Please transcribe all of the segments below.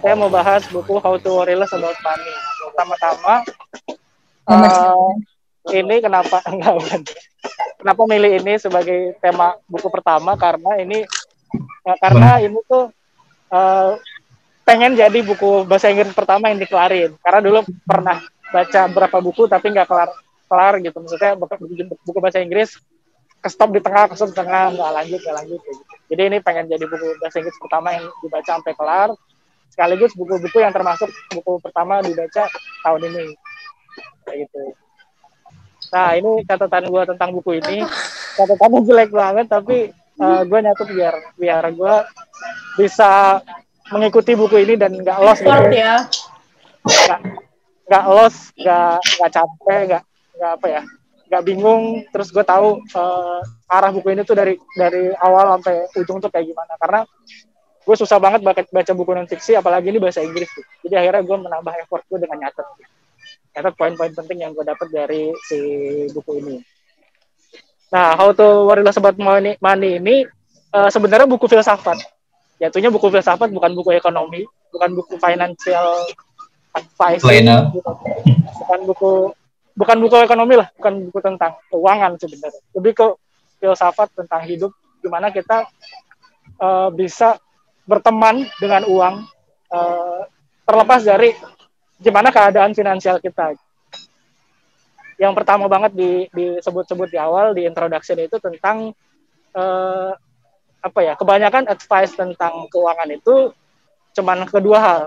saya mau bahas buku How to Worry Less About Money. Pertama-tama, uh, ini kenapa enggak kenapa milih ini sebagai tema buku pertama karena ini uh, karena ini tuh uh, pengen jadi buku bahasa Inggris pertama yang dikelarin. Karena dulu pernah baca beberapa buku tapi nggak kelar kelar gitu. Maksudnya buku, buku bahasa Inggris ke stop di tengah, ke stop di tengah, nggak lanjut, nggak lanjut. Gitu. Jadi ini pengen jadi buku bahasa Inggris pertama yang dibaca sampai kelar sekaligus buku-buku yang termasuk buku pertama dibaca tahun ini. Kayak gitu. Nah ini catatan gue tentang buku ini. Catatannya jelek banget tapi uh, eh, gue nyatet biar biar gue bisa mengikuti buku ini dan nggak los gitu. ya. Nggak nggak los nggak nggak capek nggak nggak apa ya nggak bingung. Terus gue tahu uh, arah buku ini tuh dari dari awal sampai ujung tuh kayak gimana. Karena gue susah banget baca, buku non fiksi apalagi ini bahasa Inggris tuh. Jadi akhirnya gue menambah effort gue dengan nyatet. Nyatet poin-poin penting yang gue dapat dari si buku ini. Nah How to Worry Less About Money, money ini uh, sebenarnya buku filsafat. Jatuhnya buku filsafat bukan buku ekonomi bukan buku financial advice. Gitu. bukan buku bukan buku ekonomi lah bukan buku tentang keuangan sebenarnya. Lebih ke filsafat tentang hidup gimana kita uh, bisa berteman dengan uang uh, terlepas dari gimana keadaan finansial kita. Yang pertama banget di, disebut-sebut di awal di introduction itu tentang uh, apa ya kebanyakan advice tentang keuangan itu cuman kedua hal.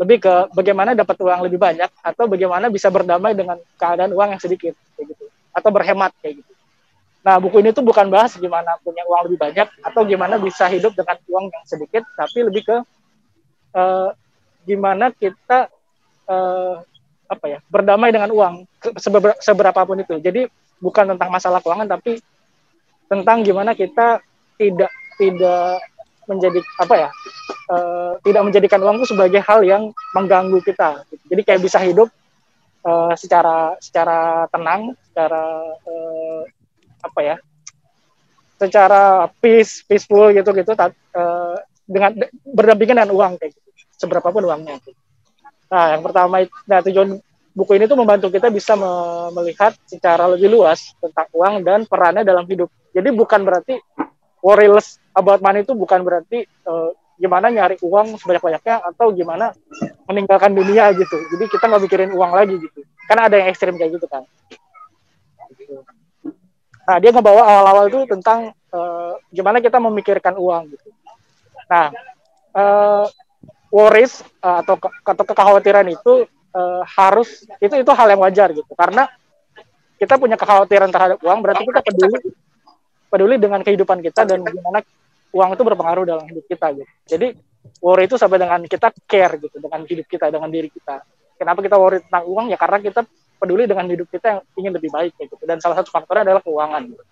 Lebih ke bagaimana dapat uang lebih banyak atau bagaimana bisa berdamai dengan keadaan uang yang sedikit kayak gitu. Atau berhemat kayak gitu Nah, buku ini tuh bukan bahas gimana punya uang lebih banyak atau gimana bisa hidup dengan uang yang sedikit, tapi lebih ke uh, gimana kita uh, apa ya berdamai dengan uang seber, seberapa pun itu. Jadi bukan tentang masalah keuangan, tapi tentang gimana kita tidak tidak menjadi apa ya uh, tidak menjadikan uang itu sebagai hal yang mengganggu kita. Jadi kayak bisa hidup uh, secara secara tenang, secara uh, apa ya secara peace peaceful gitu gitu uh, dengan berdampingan dengan uang kayak gitu seberapa pun uangnya nah yang pertama nah tujuan buku ini tuh membantu kita bisa me melihat secara lebih luas tentang uang dan perannya dalam hidup jadi bukan berarti worryless about money itu bukan berarti uh, gimana nyari uang sebanyak-banyaknya atau gimana meninggalkan dunia gitu. Jadi kita nggak mikirin uang lagi gitu. Karena ada yang ekstrim kayak gitu kan. Nah, dia ngebawa awal-awal itu tentang uh, gimana kita memikirkan uang gitu. Nah, uh, worries uh, atau ke, atau kekhawatiran itu uh, harus itu itu hal yang wajar gitu. Karena kita punya kekhawatiran terhadap uang berarti kita peduli peduli dengan kehidupan kita dan gimana uang itu berpengaruh dalam hidup kita gitu. Jadi worry itu sampai dengan kita care gitu dengan hidup kita dengan diri kita. Kenapa kita worry tentang uang ya karena kita peduli dengan hidup kita yang ingin lebih baik gitu dan salah satu faktornya adalah keuangan gitu.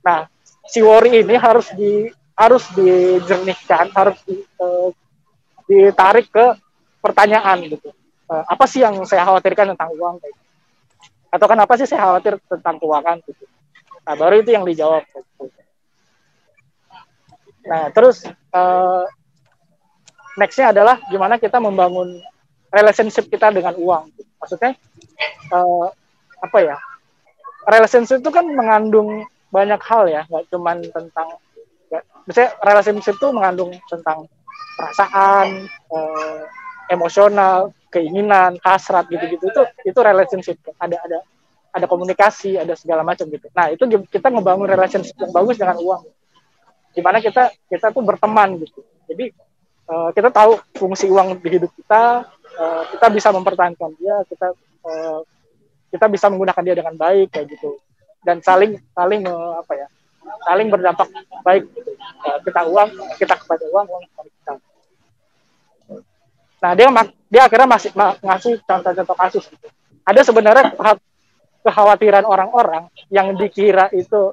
nah si worry ini harus di harus dijernihkan harus di, uh, ditarik ke pertanyaan gitu uh, apa sih yang saya khawatirkan tentang uang gitu. atau kenapa sih saya khawatir tentang keuangan gitu nah baru itu yang dijawab gitu. nah terus uh, nextnya adalah gimana kita membangun relationship kita dengan uang maksudnya uh, apa ya? Relationship itu kan mengandung banyak hal ya nggak cuman tentang ya, misalnya relationship itu mengandung tentang perasaan uh, emosional keinginan hasrat gitu-gitu itu itu relationship. Ada ada ada komunikasi ada segala macam gitu. Nah itu kita ngebangun relationship yang bagus dengan uang. Di mana kita kita tuh berteman gitu. Jadi uh, kita tahu fungsi uang di hidup kita uh, kita bisa mempertahankan dia kita uh, kita bisa menggunakan dia dengan baik kayak gitu. Dan saling saling uh, apa ya saling berdampak baik gitu. uh, kita uang kita kepada uang uang kepada kita. Nah dia dia akhirnya masih ngasih contoh-contoh kasus gitu. Ada sebenarnya kekhawatiran orang-orang yang dikira itu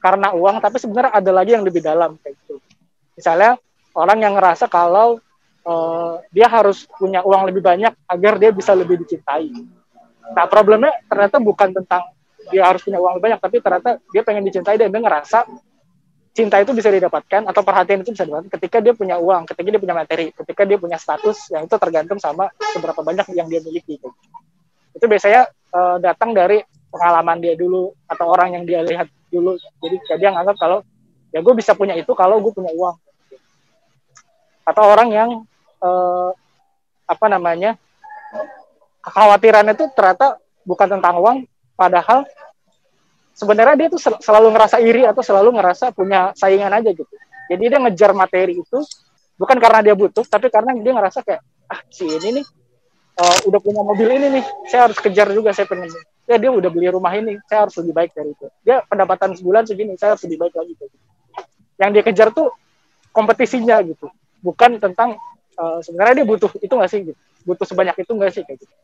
karena uang tapi sebenarnya ada lagi yang lebih dalam kayak gitu. Misalnya orang yang ngerasa kalau uh, dia harus punya uang lebih banyak agar dia bisa lebih dicintai. Nah problemnya ternyata bukan tentang dia harus punya uang lebih banyak, tapi ternyata dia pengen dicintai dan dia ngerasa cinta itu bisa didapatkan atau perhatian itu bisa didapatkan ketika dia punya uang, ketika dia punya materi, ketika dia punya status yang itu tergantung sama seberapa banyak yang dia miliki. Gitu. Itu biasanya uh, datang dari pengalaman dia dulu atau orang yang dia lihat dulu. Jadi dia nganggap kalau ya gue bisa punya itu kalau gue punya uang. Atau orang yang uh, apa namanya kekhawatiran itu ternyata bukan tentang uang, padahal sebenarnya dia tuh selalu ngerasa iri atau selalu ngerasa punya saingan aja gitu. Jadi dia ngejar materi itu bukan karena dia butuh, tapi karena dia ngerasa kayak ah si ini nih uh, udah punya mobil ini nih, saya harus kejar juga saya pengen. Ya dia udah beli rumah ini, saya harus lebih baik dari itu. Dia pendapatan sebulan segini, saya harus lebih baik lagi. Yang dia kejar tuh kompetisinya gitu, bukan tentang uh, sebenarnya dia butuh itu nggak sih? Gitu butuh sebanyak itu enggak sih kayak gitu?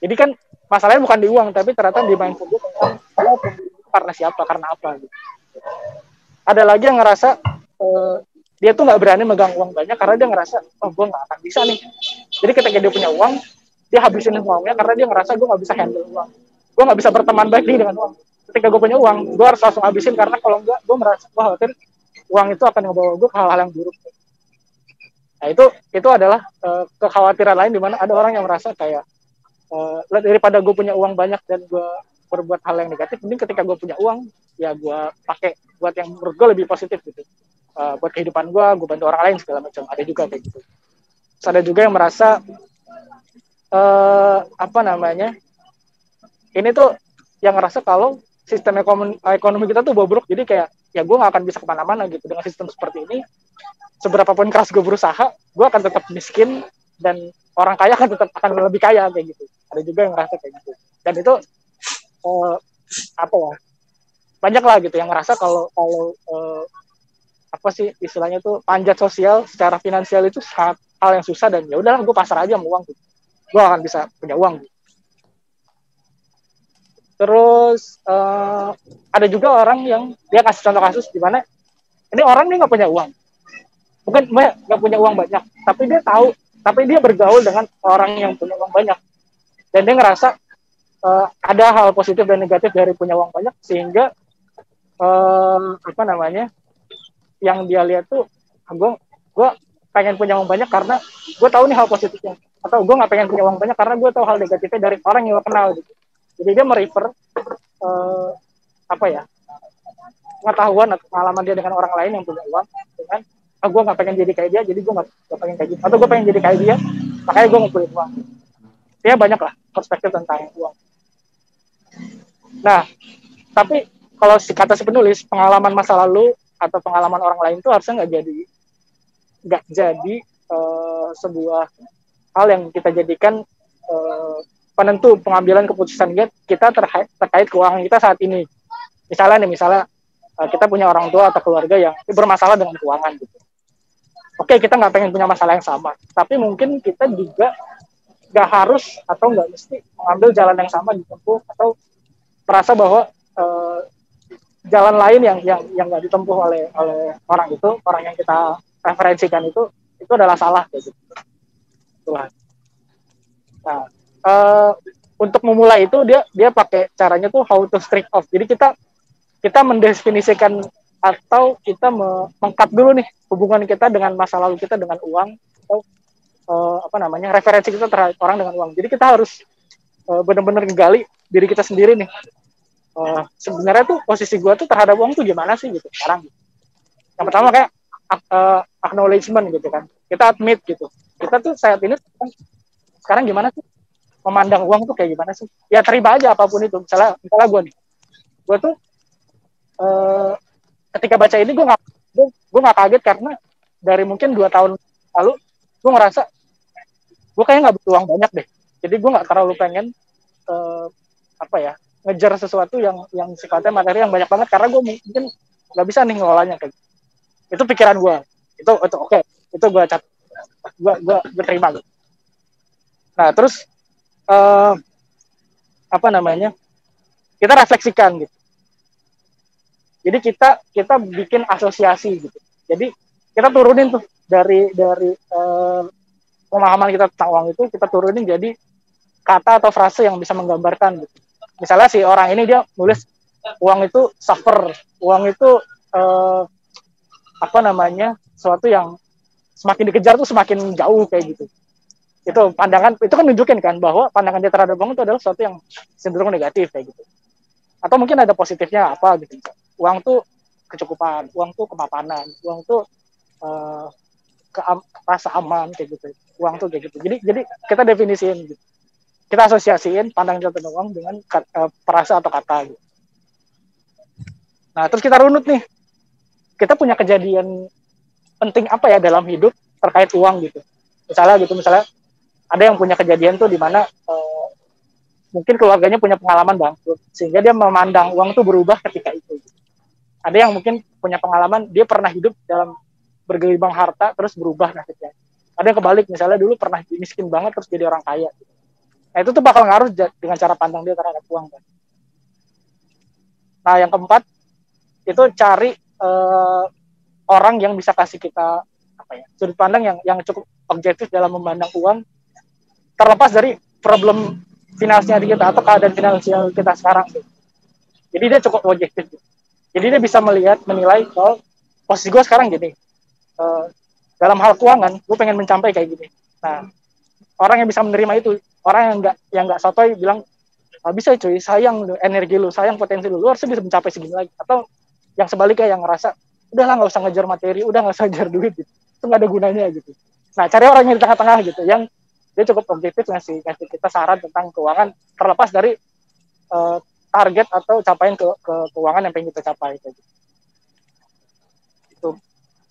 Jadi kan masalahnya bukan di uang tapi ternyata di dia tentang karena siapa karena apa gitu. Ada lagi yang ngerasa uh, dia tuh nggak berani megang uang banyak karena dia ngerasa oh gue nggak akan bisa nih. Jadi ketika dia punya uang dia habisin uangnya karena dia ngerasa gue nggak bisa handle uang. Gue nggak bisa berteman baik nih dengan uang. Ketika gue punya uang gue harus langsung habisin karena kalau enggak gue merasa gue khawatir uang itu akan membawa gue ke hal-hal yang buruk Nah itu itu adalah uh, kekhawatiran lain di mana ada orang yang merasa kayak uh, daripada gue punya uang banyak dan gue berbuat hal yang negatif, mending ketika gue punya uang ya gue pakai buat yang menurut gue lebih positif gitu. Uh, buat kehidupan gue, gue bantu orang lain segala macam. Ada juga kayak gitu. Terus ada juga yang merasa uh, apa namanya ini tuh yang ngerasa kalau sistem ekonomi, kita tuh bobrok jadi kayak ya gue nggak akan bisa ke mana-mana gitu dengan sistem seperti ini seberapa pun keras gue berusaha gue akan tetap miskin dan orang kaya akan tetap akan lebih kaya kayak gitu. Ada juga yang ngerasa kayak gitu. Dan itu uh, apa ya banyak lah gitu yang ngerasa kalau kalau uh, apa sih istilahnya tuh panjat sosial secara finansial itu sangat hal yang susah dan ya udahlah gue pasar aja mau uang gitu. Gue akan bisa punya uang gitu. terus uh, ada juga orang yang dia kasih contoh kasus di mana ini orang ini nggak punya uang bukan nggak punya uang banyak. Tapi dia tahu tapi dia bergaul dengan orang yang punya uang banyak. Dan dia ngerasa uh, ada hal positif dan negatif dari punya uang banyak sehingga uh, apa namanya yang dia lihat tuh gue ah, gue pengen punya uang banyak karena gue tahu nih hal positifnya. Atau gue nggak pengen punya uang banyak karena gue tahu hal negatifnya dari orang yang gue kenal. Gitu. Jadi dia merefer uh, apa ya pengetahuan atau pengalaman dia dengan orang lain yang punya uang dengan ah gue gak pengen jadi kayak dia jadi gue gak, pengen kayak gitu. Atau gue pengen jadi kayak dia makanya gue ngumpulin uang. Ya banyak lah perspektif tentang uang. Nah tapi kalau kata si penulis pengalaman masa lalu atau pengalaman orang lain itu harusnya nggak jadi nggak jadi uh, sebuah hal yang kita jadikan uh, penentu pengambilan keputusan kita terkait, terkait keuangan kita saat ini. Misalnya nih misalnya uh, kita punya orang tua atau keluarga yang bermasalah dengan keuangan gitu oke okay, kita nggak pengen punya masalah yang sama tapi mungkin kita juga nggak harus atau nggak mesti mengambil jalan yang sama ditempuh atau merasa bahwa uh, jalan lain yang yang yang nggak ditempuh oleh oleh orang itu orang yang kita referensikan itu itu adalah salah gitu Tuhan. Nah, uh, untuk memulai itu dia dia pakai caranya tuh how to streak off. Jadi kita kita mendefinisikan atau kita mengkat dulu nih hubungan kita dengan masa lalu kita dengan uang atau uh, apa namanya referensi kita terhadap orang dengan uang. Jadi kita harus uh, benar-benar gali diri kita sendiri nih. Uh, sebenarnya tuh posisi gue tuh terhadap uang tuh gimana sih gitu sekarang. Yang pertama kayak uh, acknowledgement gitu kan. Kita admit gitu. Kita tuh saat ini sekarang gimana sih memandang uang tuh kayak gimana sih? Ya terima aja apa pun itu. Misalnya, misalnya gue nih, gue tuh uh, ketika baca ini gue nggak gue nggak kaget karena dari mungkin dua tahun lalu gue ngerasa gue kayaknya nggak butuh uang banyak deh jadi gue nggak terlalu pengen uh, apa ya ngejar sesuatu yang yang sifatnya materi yang banyak banget karena gue mungkin nggak bisa nih ngelolanya kayak gitu. itu pikiran gue itu itu oke okay. itu gue cat gue gue gue terima gitu. nah terus uh, apa namanya kita refleksikan gitu jadi kita kita bikin asosiasi gitu. Jadi kita turunin tuh dari dari uh, pemahaman kita tentang uang itu kita turunin jadi kata atau frase yang bisa menggambarkan gitu. Misalnya si orang ini dia nulis uang itu suffer, uang itu uh, apa namanya sesuatu yang semakin dikejar tuh semakin jauh kayak gitu itu pandangan itu kan nunjukin kan bahwa pandangan dia terhadap uang itu adalah sesuatu yang cenderung negatif kayak gitu atau mungkin ada positifnya apa gitu uang tuh kecukupan uang tuh kemapanan uang tuh uh, ke rasa aman kayak gitu. Uang tuh kayak gitu. Jadi jadi kita definisiin gitu. Kita asosiasiin pandangan kita tentang uang dengan uh, perasa atau kata gitu. Nah terus kita runut nih. Kita punya kejadian penting apa ya dalam hidup terkait uang gitu. Misalnya gitu misalnya ada yang punya kejadian tuh di mana uh, mungkin keluarganya punya pengalaman bangkrut sehingga dia memandang uang tuh berubah ketika ada yang mungkin punya pengalaman dia pernah hidup dalam bergelimang harta terus berubah nasibnya. Ada yang kebalik misalnya dulu pernah miskin banget terus jadi orang kaya. Nah itu tuh bakal ngaruh dengan cara pandang dia terhadap uang kan. Nah yang keempat itu cari uh, orang yang bisa kasih kita apa ya sudut pandang yang yang cukup objektif dalam memandang uang. Terlepas dari problem finansial kita atau keadaan finansial kita sekarang jadi dia cukup objektif jadi dia bisa melihat menilai kalau posisi gue sekarang gini. Uh, dalam hal keuangan gue pengen mencapai kayak gini. Nah orang yang bisa menerima itu orang yang nggak yang nggak sotoy bilang ah, bisa cuy sayang energi lu sayang potensi lu lu harus bisa mencapai segini lagi. Atau yang sebaliknya yang ngerasa udahlah nggak usah ngejar materi udah nggak usah ngejar duit gitu. Itu nggak ada gunanya gitu. Nah cari orang yang di tengah-tengah gitu yang dia cukup objektif ngasih ngasih kita saran tentang keuangan terlepas dari uh, target atau capaian ke, ke keuangan yang pengen kita capai gitu. itu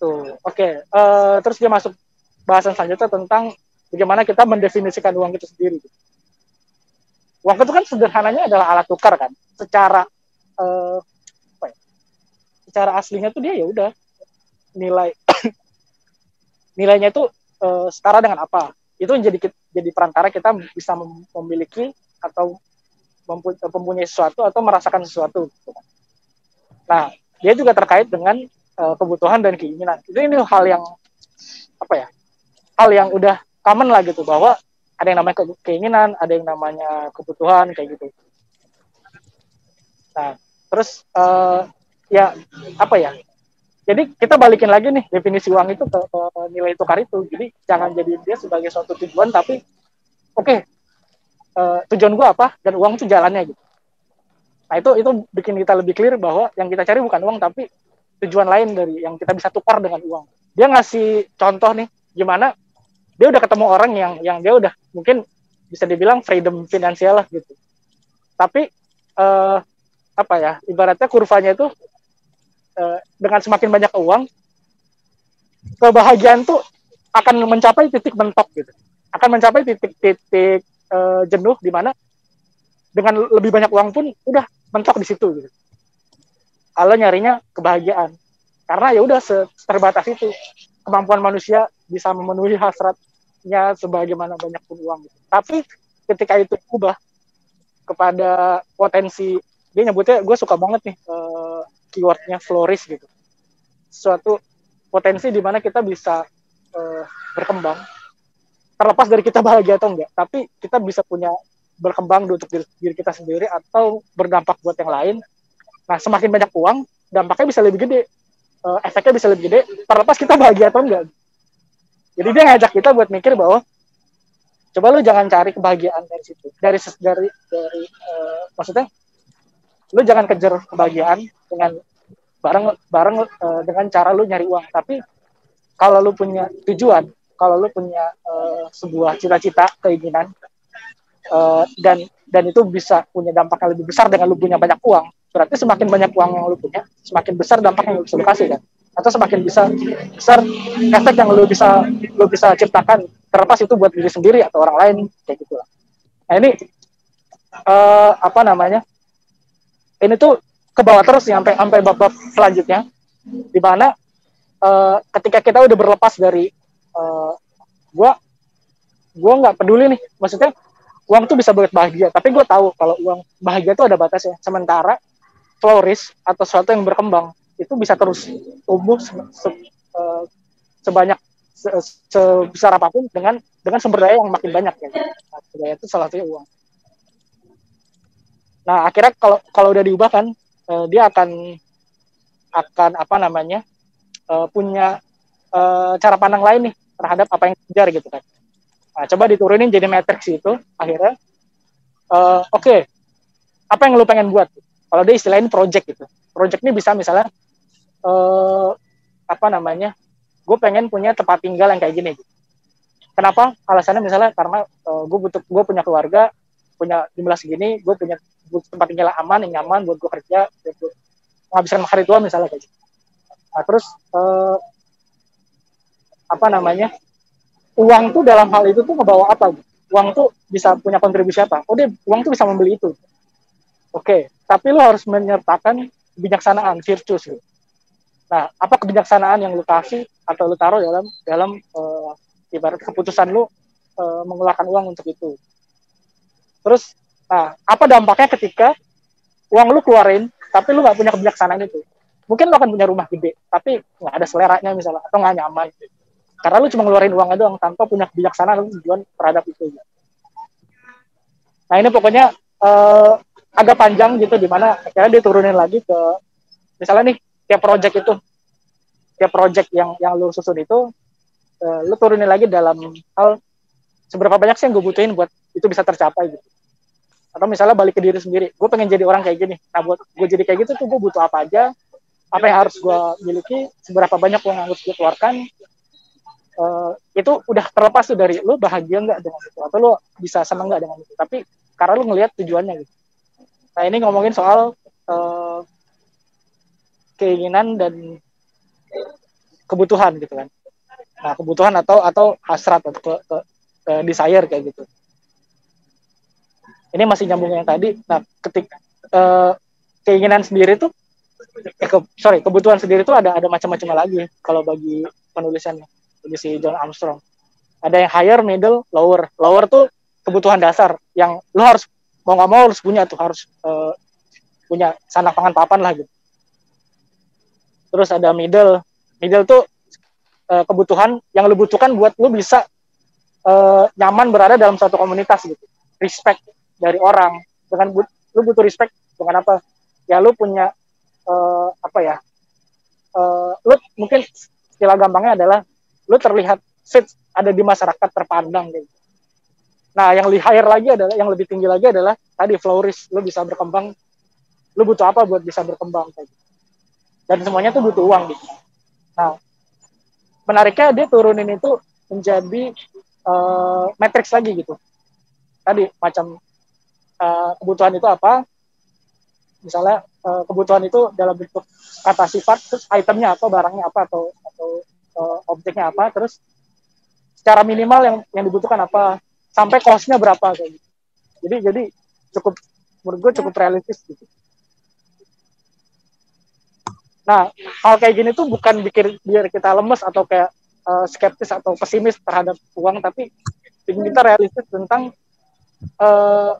tuh oke okay. uh, eh, terus dia masuk bahasan selanjutnya tentang bagaimana kita mendefinisikan uang itu sendiri uang itu kan sederhananya adalah alat tukar kan secara uh, secara aslinya tuh dia ya udah nilai nilainya itu uh, setara dengan apa itu jadi jadi perantara kita bisa memiliki atau mempunyai sesuatu atau merasakan sesuatu nah dia juga terkait dengan uh, kebutuhan dan keinginan. Itu ini hal yang apa ya hal yang udah common lah gitu. Bahwa ada yang namanya keinginan ada yang namanya kebutuhan kayak gitu. Nah terus uh, ya apa ya jadi kita balikin lagi nih definisi uang itu ke, ke nilai tukar itu. Jadi jangan jadi dia sebagai suatu tujuan tapi oke okay, uh, tujuan gua apa dan uang itu jalannya gitu. Nah itu itu bikin kita lebih clear bahwa yang kita cari bukan uang tapi tujuan lain dari yang kita bisa tukar dengan uang. Dia ngasih contoh nih gimana dia udah ketemu orang yang yang dia udah mungkin bisa dibilang freedom finansial lah gitu. Tapi uh, apa ya ibaratnya kurvanya itu Eh, dengan semakin banyak uang kebahagiaan tuh akan mencapai titik mentok gitu. Akan mencapai titik-titik uh, jenuh di mana dengan lebih banyak uang pun udah mentok di situ gitu. Kalau nyarinya kebahagiaan. Karena ya udah terbatas itu. Kemampuan manusia bisa memenuhi hasratnya sebagaimana banyak pun uang gitu. tapi ketika itu ubah kepada potensi dia nyebutnya gue suka banget nih uh, keywordnya flourish gitu. Suatu potensi di mana kita bisa uh, berkembang terlepas dari kita bahagia atau enggak tapi kita bisa punya berkembang untuk diri, diri kita sendiri atau berdampak buat yang lain. Nah semakin banyak uang dampaknya bisa lebih gede. Uh, efeknya bisa lebih gede terlepas kita bahagia atau enggak. Jadi dia ngajak kita buat mikir bahwa coba lu jangan cari kebahagiaan dari situ. Dari dari dari uh, maksudnya lu jangan kejar kebahagiaan dengan bareng bareng uh, dengan cara lu nyari uang. Tapi kalau lu punya tujuan kalau lu punya uh, sebuah cita-cita keinginan uh, dan dan itu bisa punya dampak yang lebih besar dengan lu punya banyak uang berarti semakin banyak uang yang lu punya semakin besar dampak yang lu bisa kasih kan? Atau semakin bisa besar efek yang lu bisa lu bisa ciptakan terlepas itu buat diri sendiri atau orang lain kayak gitu lah. Nah ini uh, apa namanya ini tuh ke bawah terus sampai sampai bab-bab selanjutnya di mana uh, ketika kita udah berlepas dari uh, gua gua nggak peduli nih maksudnya uang tuh bisa buat bahagia tapi gue tahu kalau uang bahagia tuh ada batasnya sementara flourish atau sesuatu yang berkembang itu bisa terus tumbuh se, se, uh, sebanyak se, sebesar apa pun dengan dengan sumber daya yang makin banyak ya. Nah, daya itu salah satunya uang. Nah, akhirnya kalau kalau udah diubah kan uh, dia akan akan apa namanya uh, punya uh, cara pandang lain nih terhadap apa yang dikejar gitu kan. Nah, coba diturunin jadi matrix itu akhirnya uh, oke okay, apa yang lu pengen buat? Kalau dia istilahnya project gitu. Project ini bisa misalnya uh, apa namanya? Gue pengen punya tempat tinggal yang kayak gini. Gitu. Kenapa? Alasannya misalnya karena uh, gue butuh gue punya keluarga, punya jumlah segini, gue punya tempat tinggal aman, yang nyaman buat gue kerja, buat menghabiskan hari tua misalnya kayak gitu. Nah, terus uh, apa namanya? Uang tuh dalam hal itu tuh ngebawa apa? Uang tuh bisa punya kontribusi apa? Oh dia uang tuh bisa membeli itu. Oke, okay. tapi lo harus menyertakan kebijaksanaan, virtues. Gitu. Nah, apa kebijaksanaan yang lu kasih atau lu taruh dalam dalam uh, ibarat keputusan lu uh, mengeluarkan uang untuk itu. Terus, nah, apa dampaknya ketika uang lu keluarin, tapi lu nggak punya kebijaksanaan itu? Mungkin lu akan punya rumah gede, tapi nggak ada seleranya misalnya, atau nggak nyaman. Gitu. Karena lu cuma ngeluarin uang doang tanpa punya kebijaksanaan lu tujuan terhadap itu. Nah ini pokoknya uh, agak panjang gitu di mana akhirnya dia turunin lagi ke misalnya nih tiap project itu tiap project yang yang lu susun itu uh, lu turunin lagi dalam hal seberapa banyak sih yang gue butuhin buat itu bisa tercapai gitu atau misalnya balik ke diri sendiri gue pengen jadi orang kayak gini nah buat gue jadi kayak gitu tuh gue butuh apa aja apa yang harus gue miliki seberapa banyak uang yang harus gue keluarkan uh, itu udah terlepas tuh dari lu bahagia nggak dengan itu atau lu bisa seneng nggak dengan itu tapi karena lu ngelihat tujuannya gitu Nah ini ngomongin soal uh, keinginan dan kebutuhan gitu kan. Nah kebutuhan atau atau hasrat atau ke, ke, ke desire kayak gitu. Ini masih nyambung yang tadi. Nah ketika uh, keinginan sendiri tuh, eh, ke, sorry kebutuhan sendiri tuh ada ada macam-macam lagi kalau bagi penulisannya bagi si John Armstrong. Ada yang higher, middle, lower. Lower tuh kebutuhan dasar yang lo harus mau nggak mau harus punya tuh harus uh, punya sanak pangan papan lah gitu. Terus ada middle. Middle tuh uh, kebutuhan yang lu butuhkan buat lu bisa uh, nyaman berada dalam suatu komunitas gitu. Respect dari orang. Dengan but, lu butuh respect dengan apa? Ya lu punya uh, apa ya? Uh, lu mungkin istilah gampangnya adalah lu terlihat fit ada di masyarakat terpandang gitu Nah, yang lebih higher lagi adalah yang lebih tinggi lagi adalah tadi flourish, lu bisa berkembang. Lu butuh apa buat bisa berkembang kayak gitu. Dan semuanya tuh butuh uang gitu. Nah, menariknya dia turunin itu menjadi uh, matrix lagi gitu. Tadi macam uh, kebutuhan itu apa? Misalnya uh, kebutuhan itu dalam bentuk kata sifat, terus itemnya apa, barangnya apa atau atau uh, objeknya apa, terus secara minimal yang yang dibutuhkan apa, sampai costnya berapa kayak gitu. Jadi jadi cukup menurut gue cukup realistis gitu. Nah, hal kayak gini tuh bukan bikin biar kita lemes atau kayak uh, skeptis atau pesimis terhadap uang, tapi bikin kita realistis tentang uh,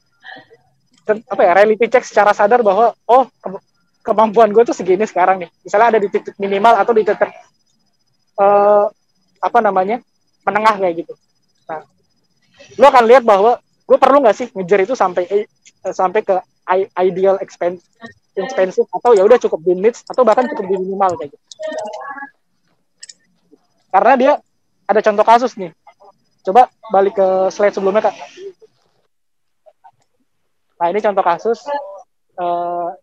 apa ya reality check secara sadar bahwa oh ke kemampuan gue tuh segini sekarang nih. Misalnya ada di titik minimal atau di titik uh, apa namanya menengah kayak gitu. Nah, lu akan lihat bahwa gue perlu nggak sih ngejar itu sampai eh, sampai ke ideal expense expensive atau ya udah cukup di atau bahkan cukup minimal kayak gitu. Karena dia ada contoh kasus nih. Coba balik ke slide sebelumnya kak. Nah ini contoh kasus uh,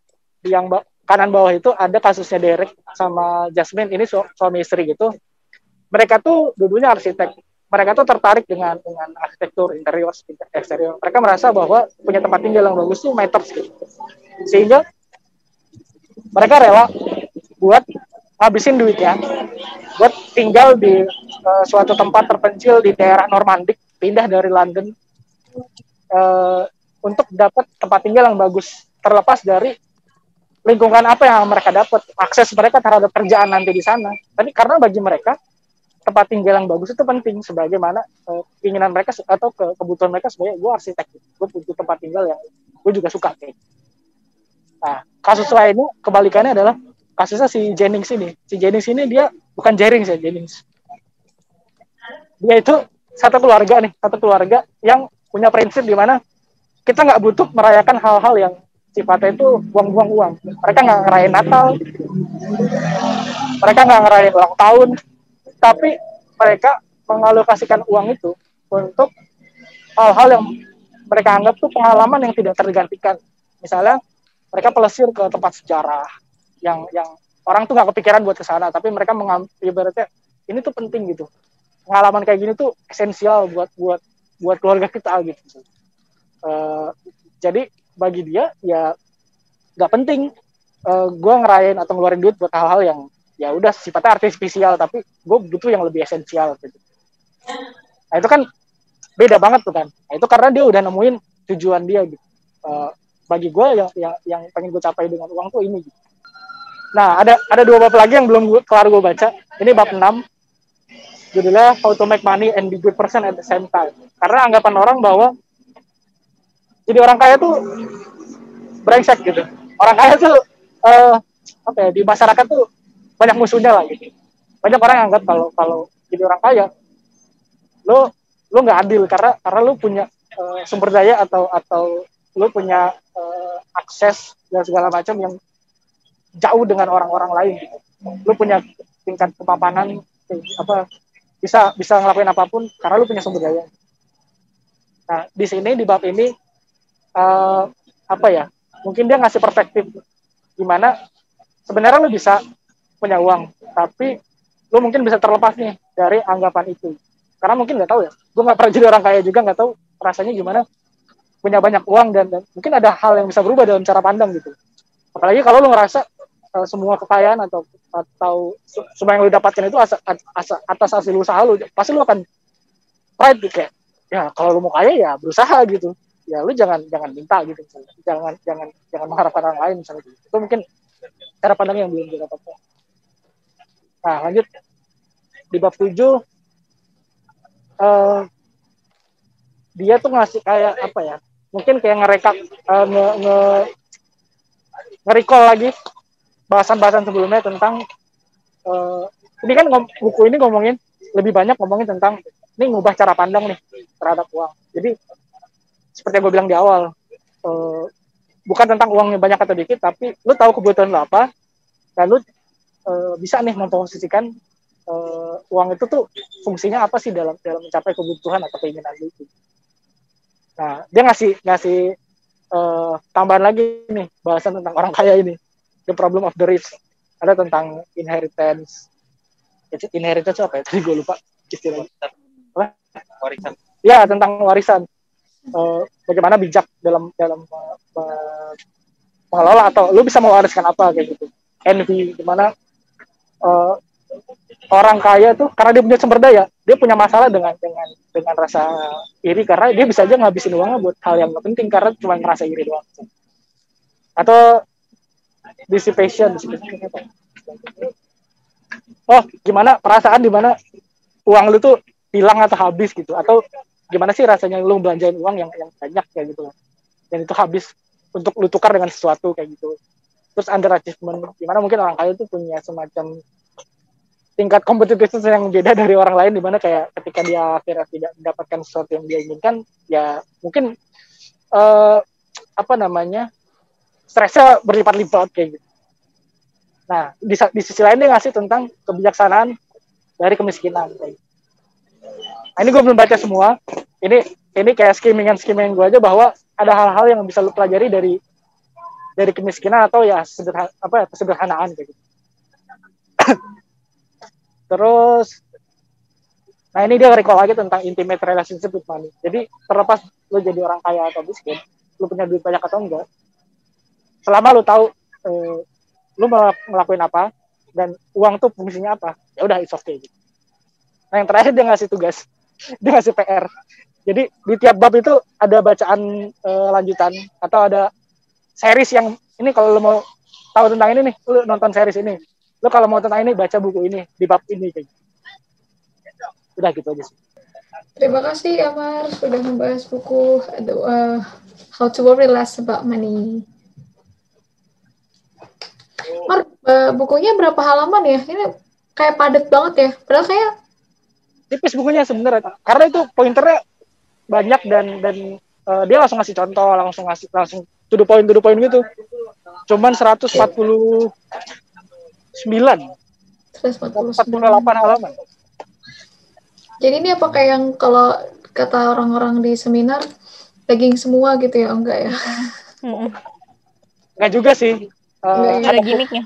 yang kanan bawah itu ada kasusnya Derek sama Jasmine ini su suami istri gitu. Mereka tuh dulunya arsitek mereka tuh tertarik dengan dengan arsitektur interior eksterior. Mereka merasa bahwa punya tempat tinggal yang bagus tuh matters gitu. Sehingga mereka rela buat habisin duitnya buat tinggal di uh, suatu tempat terpencil di daerah Normandik, pindah dari London uh, untuk dapat tempat tinggal yang bagus terlepas dari lingkungan apa yang mereka dapat akses mereka terhadap kerjaan nanti di sana. Tapi karena bagi mereka tempat tinggal yang bagus itu penting sebagaimana uh, keinginan mereka atau ke, kebutuhan mereka sebagai gue arsitek gue butuh tempat tinggal yang gue juga suka kayak nah kasus lainnya kebalikannya adalah kasusnya si Jennings ini. Si Jennings ini dia bukan Jennings ya Jennings. Dia itu satu keluarga nih satu keluarga yang punya prinsip di mana kita nggak butuh merayakan hal-hal yang sifatnya itu buang-buang uang. Mereka nggak ngerayain Natal. Mereka nggak ngerayain ulang tahun. Tapi mereka mengalokasikan uang itu untuk hal-hal yang mereka anggap tuh pengalaman yang tidak tergantikan. Misalnya mereka pelesir ke tempat sejarah yang yang orang tuh nggak kepikiran buat ke sana tapi mereka mengambil ibaratnya ini tuh penting gitu. Pengalaman kayak gini tuh esensial buat buat buat keluarga kita gitu. Uh, jadi bagi dia ya nggak penting. Uh, eh, gue ngerayain atau ngeluarin duit buat hal-hal yang ya udah sifatnya artifisial tapi gue butuh yang lebih esensial gitu. Nah itu kan beda banget tuh kan. Nah, itu karena dia udah nemuin tujuan dia gitu. Uh, bagi gue yang yang yang pengen gue capai dengan uang tuh ini gitu. Nah ada ada dua bab lagi yang belum gue, kelar gue baca. Ini bab 6 judulnya How to Make Money and Be Good Person at the Same Time. Karena anggapan orang bahwa jadi orang kaya tuh brengsek gitu. Orang kaya tuh uh, apa ya di masyarakat tuh banyak musuhnya lah gitu. Banyak orang yang anggap kalau kalau jadi orang kaya lo lo nggak adil karena karena lo punya uh, sumber daya atau atau lo punya uh, akses dan segala macam yang jauh dengan orang-orang lain gitu. lo punya tingkat kepapanan apa bisa bisa ngelakuin apa pun karena lo punya sumber daya. Nah di sini di bab ini uh, apa ya mungkin dia ngasih perspektif gimana sebenarnya lo bisa punya uang tapi lo mungkin bisa terlepas nih dari anggapan itu. Karena mungkin nggak tahu ya gue nggak pernah jadi orang kaya juga nggak tahu rasanya gimana punya banyak uang dan, dan mungkin ada hal yang bisa berubah dalam cara pandang gitu. Apalagi kalau lo ngerasa uh, semua kekayaan atau atau semua yang lo dapatkan itu asa, asa, atas hasil usaha lo pasti lo akan pride gitu kayak ya kalau lo mau kaya ya berusaha gitu ya lu jangan jangan minta gitu misalnya. jangan jangan jangan mengharapkan orang lain misalnya gitu. itu mungkin cara pandang yang belum didapatkan nah lanjut di bab tujuh uh, dia tuh ngasih kayak apa ya mungkin kayak ngerekap uh, nge, nge nge lagi bahasan-bahasan sebelumnya tentang uh, ini kan buku ini ngomongin lebih banyak ngomongin tentang ini ngubah cara pandang nih terhadap uang jadi seperti yang gue bilang di awal uh, bukan tentang uangnya banyak atau dikit tapi lu tahu kebutuhan lo apa dan lu uh, bisa nih memposisikan uh, uang itu tuh fungsinya apa sih dalam dalam mencapai kebutuhan atau keinginan lu itu. Nah dia ngasih ngasih uh, tambahan lagi nih bahasan tentang orang kaya ini the problem of the rich. Ada tentang inheritance. Inheritance apa ya? Tadi gue lupa istilahnya. Warisan. Ya tentang warisan uh, bagaimana bijak dalam dalam uh, mengelola atau lu bisa mewariskan apa kayak gitu. Envy di mana uh, orang kaya tuh karena dia punya sumber daya dia punya masalah dengan dengan dengan rasa iri karena dia bisa aja ngabisin uangnya buat hal yang penting karena cuma ngerasa iri doang. Atau dissipation, oh gimana? Perasaan di mana uang lu tuh hilang atau habis gitu atau gimana sih rasanya lu belanjain uang yang yang banyak kayak gitu dan itu habis untuk lu tukar dengan sesuatu kayak gitu. Terus under achievement gimana mungkin orang kaya itu punya semacam tingkat kompetitivitas yang beda dari orang lain di mana kayak ketika dia akhirnya tidak mendapatkan sesuatu yang dia inginkan ya mungkin uh, apa namanya stresnya berlipat-lipat kayak gitu. Nah di, di sisi lain dia ngasih tentang kebijaksanaan dari kemiskinan kayak gitu Nah, ini gue belum baca semua. Ini ini kayak skimmingan skimmingan gue aja bahwa ada hal-hal yang bisa lu pelajari dari dari kemiskinan atau ya sederhana apa ya kesederhanaan kayak gitu. Terus Nah ini dia recall lagi tentang intimate relationship with money. Jadi terlepas lu jadi orang kaya atau miskin, lu punya duit banyak atau enggak, selama lu tahu eh, lu ngelakuin apa dan uang tuh fungsinya apa, ya udah it's okay gitu. Nah yang terakhir dia ngasih tugas dia ngasih PR jadi di tiap bab itu ada bacaan uh, lanjutan atau ada series yang ini kalau lo mau tahu tentang ini nih lo nonton series ini lo kalau mau tentang ini baca buku ini di bab ini kayak gitu. udah gitu aja sih terima kasih Amar sudah membahas buku uh, How to Worry Less About Money Mar, uh, bukunya berapa halaman ya? Ini kayak padat banget ya. Padahal kayak tipis bukunya sebenarnya karena itu pointernya banyak dan dan uh, dia langsung ngasih contoh langsung ngasih langsung to the point to the point gitu cuman 149 149 148 halaman. Jadi ini apakah yang kalau kata orang-orang di seminar daging semua gitu ya? Enggak ya? Mm-mm. Nggak juga sih. Eh, Nggak, Ada ada, gimmicknya.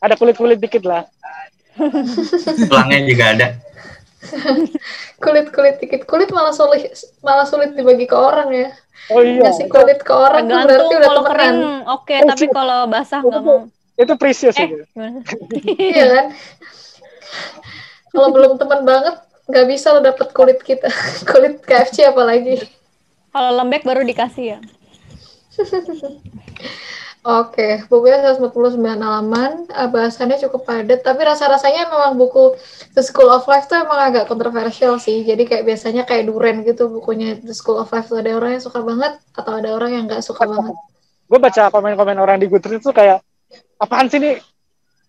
ada kulit-kulit dikit lah. Tulangnya juga ada. Kulit-kulit dikit. Kulit malah sulit malah sulit dibagi ke orang ya. Oh iya, Ngasih kulit ke orang tuh berarti Tergantung udah kalau temenan. kering oke, Oh, tapi kalau basah nggak mau. itu precious Eh, itu. gimana? Iya kan? Kalau belum teman banget nggak bisa lo dapet kulit kita. kulit KFC apalagi. Kalau lembek baru dikasih ya. Oke, bukunya 149 halaman, eh, bahasannya cukup padat, tapi rasa-rasanya memang buku The School of Life tuh emang agak kontroversial sih. Jadi kayak biasanya kayak duren gitu bukunya The School of Life tuh ada orang yang suka banget atau ada orang yang nggak suka banget. Gue baca komen-komen orang di Goodreads tuh kayak apaan sih nih?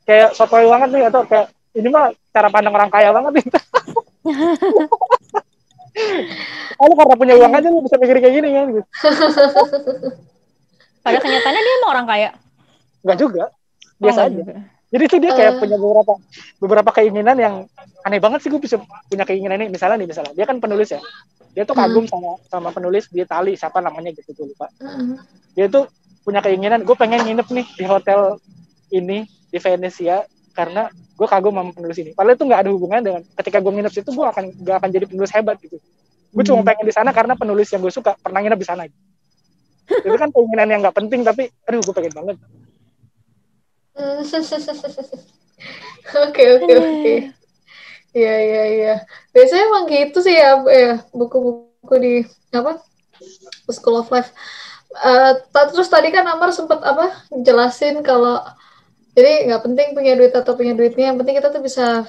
Kayak sotoy banget nih atau kayak ini mah cara pandang orang kaya banget nih. Oh, lu karena punya uang aja lu bisa mikir kayak gini kan gitu. Pada kenyataannya dia emang orang kaya. Enggak juga. Oh, Biasa nggak aja. juga. Jadi tuh dia kayak Eh. punya beberapa beberapa keinginan yang aneh banget sih gue bisa punya keinginan ini. Misalnya nih, misalnya dia kan penulis ya. Dia tuh kagum sama sama penulis di Itali, siapa namanya gitu tuh lupa. Heeh. Dia tuh punya keinginan, gue pengen nginep nih di hotel ini di Venesia karena gue kagum sama penulis ini. Padahal itu nggak ada hubungannya dengan ketika gue nginep situ gue akan gak akan jadi penulis hebat gitu. Gue cuma pengen di sana karena penulis yang gue suka pernah nginep di sana. Itu kan keinginan yang nggak penting tapi aduh gue pengen banget. Oke oke oke. Iya iya iya. Biasanya emang gitu sih ya, ya buku-buku di apa School of Life. Eh, ta- terus tadi kan Amar sempat apa jelasin kalau jadi nggak penting punya duit atau punya duitnya, yang penting kita tuh bisa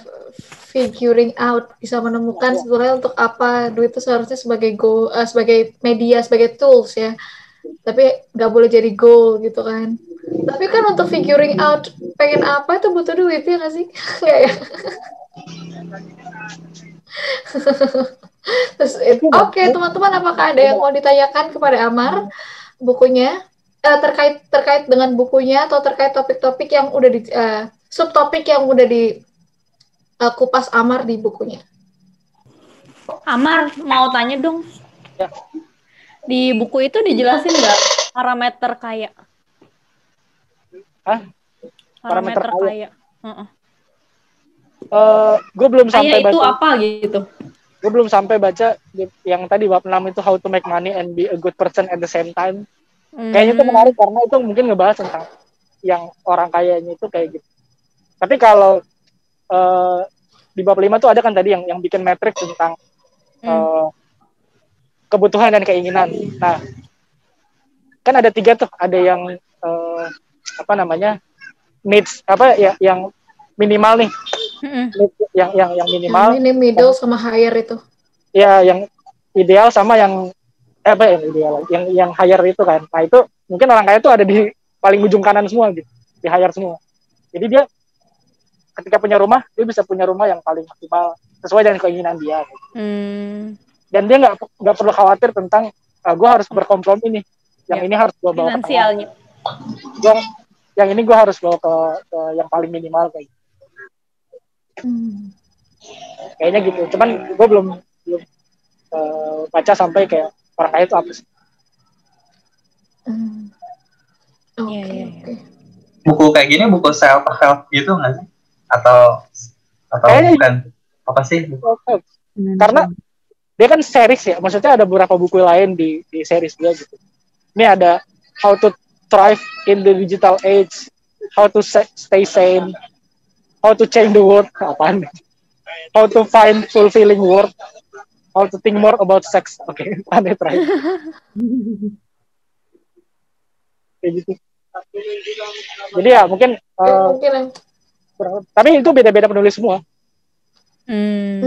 figuring out, bisa menemukan sebenarnya untuk apa duit itu seharusnya sebagai goal, eh, sebagai media, sebagai tools ya. Tapi nggak boleh jadi goal gitu kan. Tapi kan untuk figuring out pengen apa itu butuh duit ya nggak sih? Nggak ya? Terus, it- Oke teman-teman, apakah ada yang mau ditanyakan kepada Amar bukunya Eh, terkait terkait dengan bukunya atau terkait topik-topik yang udah di eh, subtopik yang udah di eh, kupas Amar di bukunya? Amar mau tanya dong. Ya. Di buku itu dijelasin nggak parameter kaya? Hah? Parameter Parameter kaya? kaya. Heeh. Eh, gue belum Kaya sampai itu baca. apa gitu? gue belum sampai baca yang tadi bab 6 itu how to make money and be a good person at the same time. Kayaknya itu Hmm. menarik karena itu mungkin ngebahas tentang yang orang kayanya itu kayak gitu. Tapi kalau eh, di bab 5 tuh ada kan tadi yang yang bikin matriks tentang Hmm. eh, kebutuhan dan keinginan. Nah, kan ada tiga tuh, ada yang eh, apa namanya needs apa ya yang minimal nih, needs yang yang yang minimal Yang ini middle sama higher itu. ya yang ideal sama yang eh, apa yang ideal yang yang higher itu kan nah itu mungkin orang kaya itu ada di paling ujung kanan semua gitu di higher semua jadi dia ketika punya rumah dia bisa punya rumah yang paling maksimal sesuai dengan keinginan dia gitu. Hmm. Dan dia nggak nggak perlu khawatir tentang gue harus berkompromi nih yang Ya. ini harus gue bawa Finansialnya. Gua, yang ini gue harus bawa ke, ke yang paling minimal kayak gitu. Hmm. kayaknya gitu cuman gue belum belum eh, baca sampai kayak orang kaya itu apa sih Hmm. Oke oke. Buku kayak gini buku self help gitu nggak sih? Atau atau Kayaknya- bukan apa sih? karena dia kan series ya maksudnya ada beberapa buku lain di di series dia gitu. Ini ada how to thrive in the digital age how to stay sane how to change the world apaan? How to find fulfilling work how to think more about sex. Oke aneh terakhir kayak gitu. Jadi ya mungkin Ya, eh, mungkin kurang- tapi itu beda-beda penulis semua. Hmm.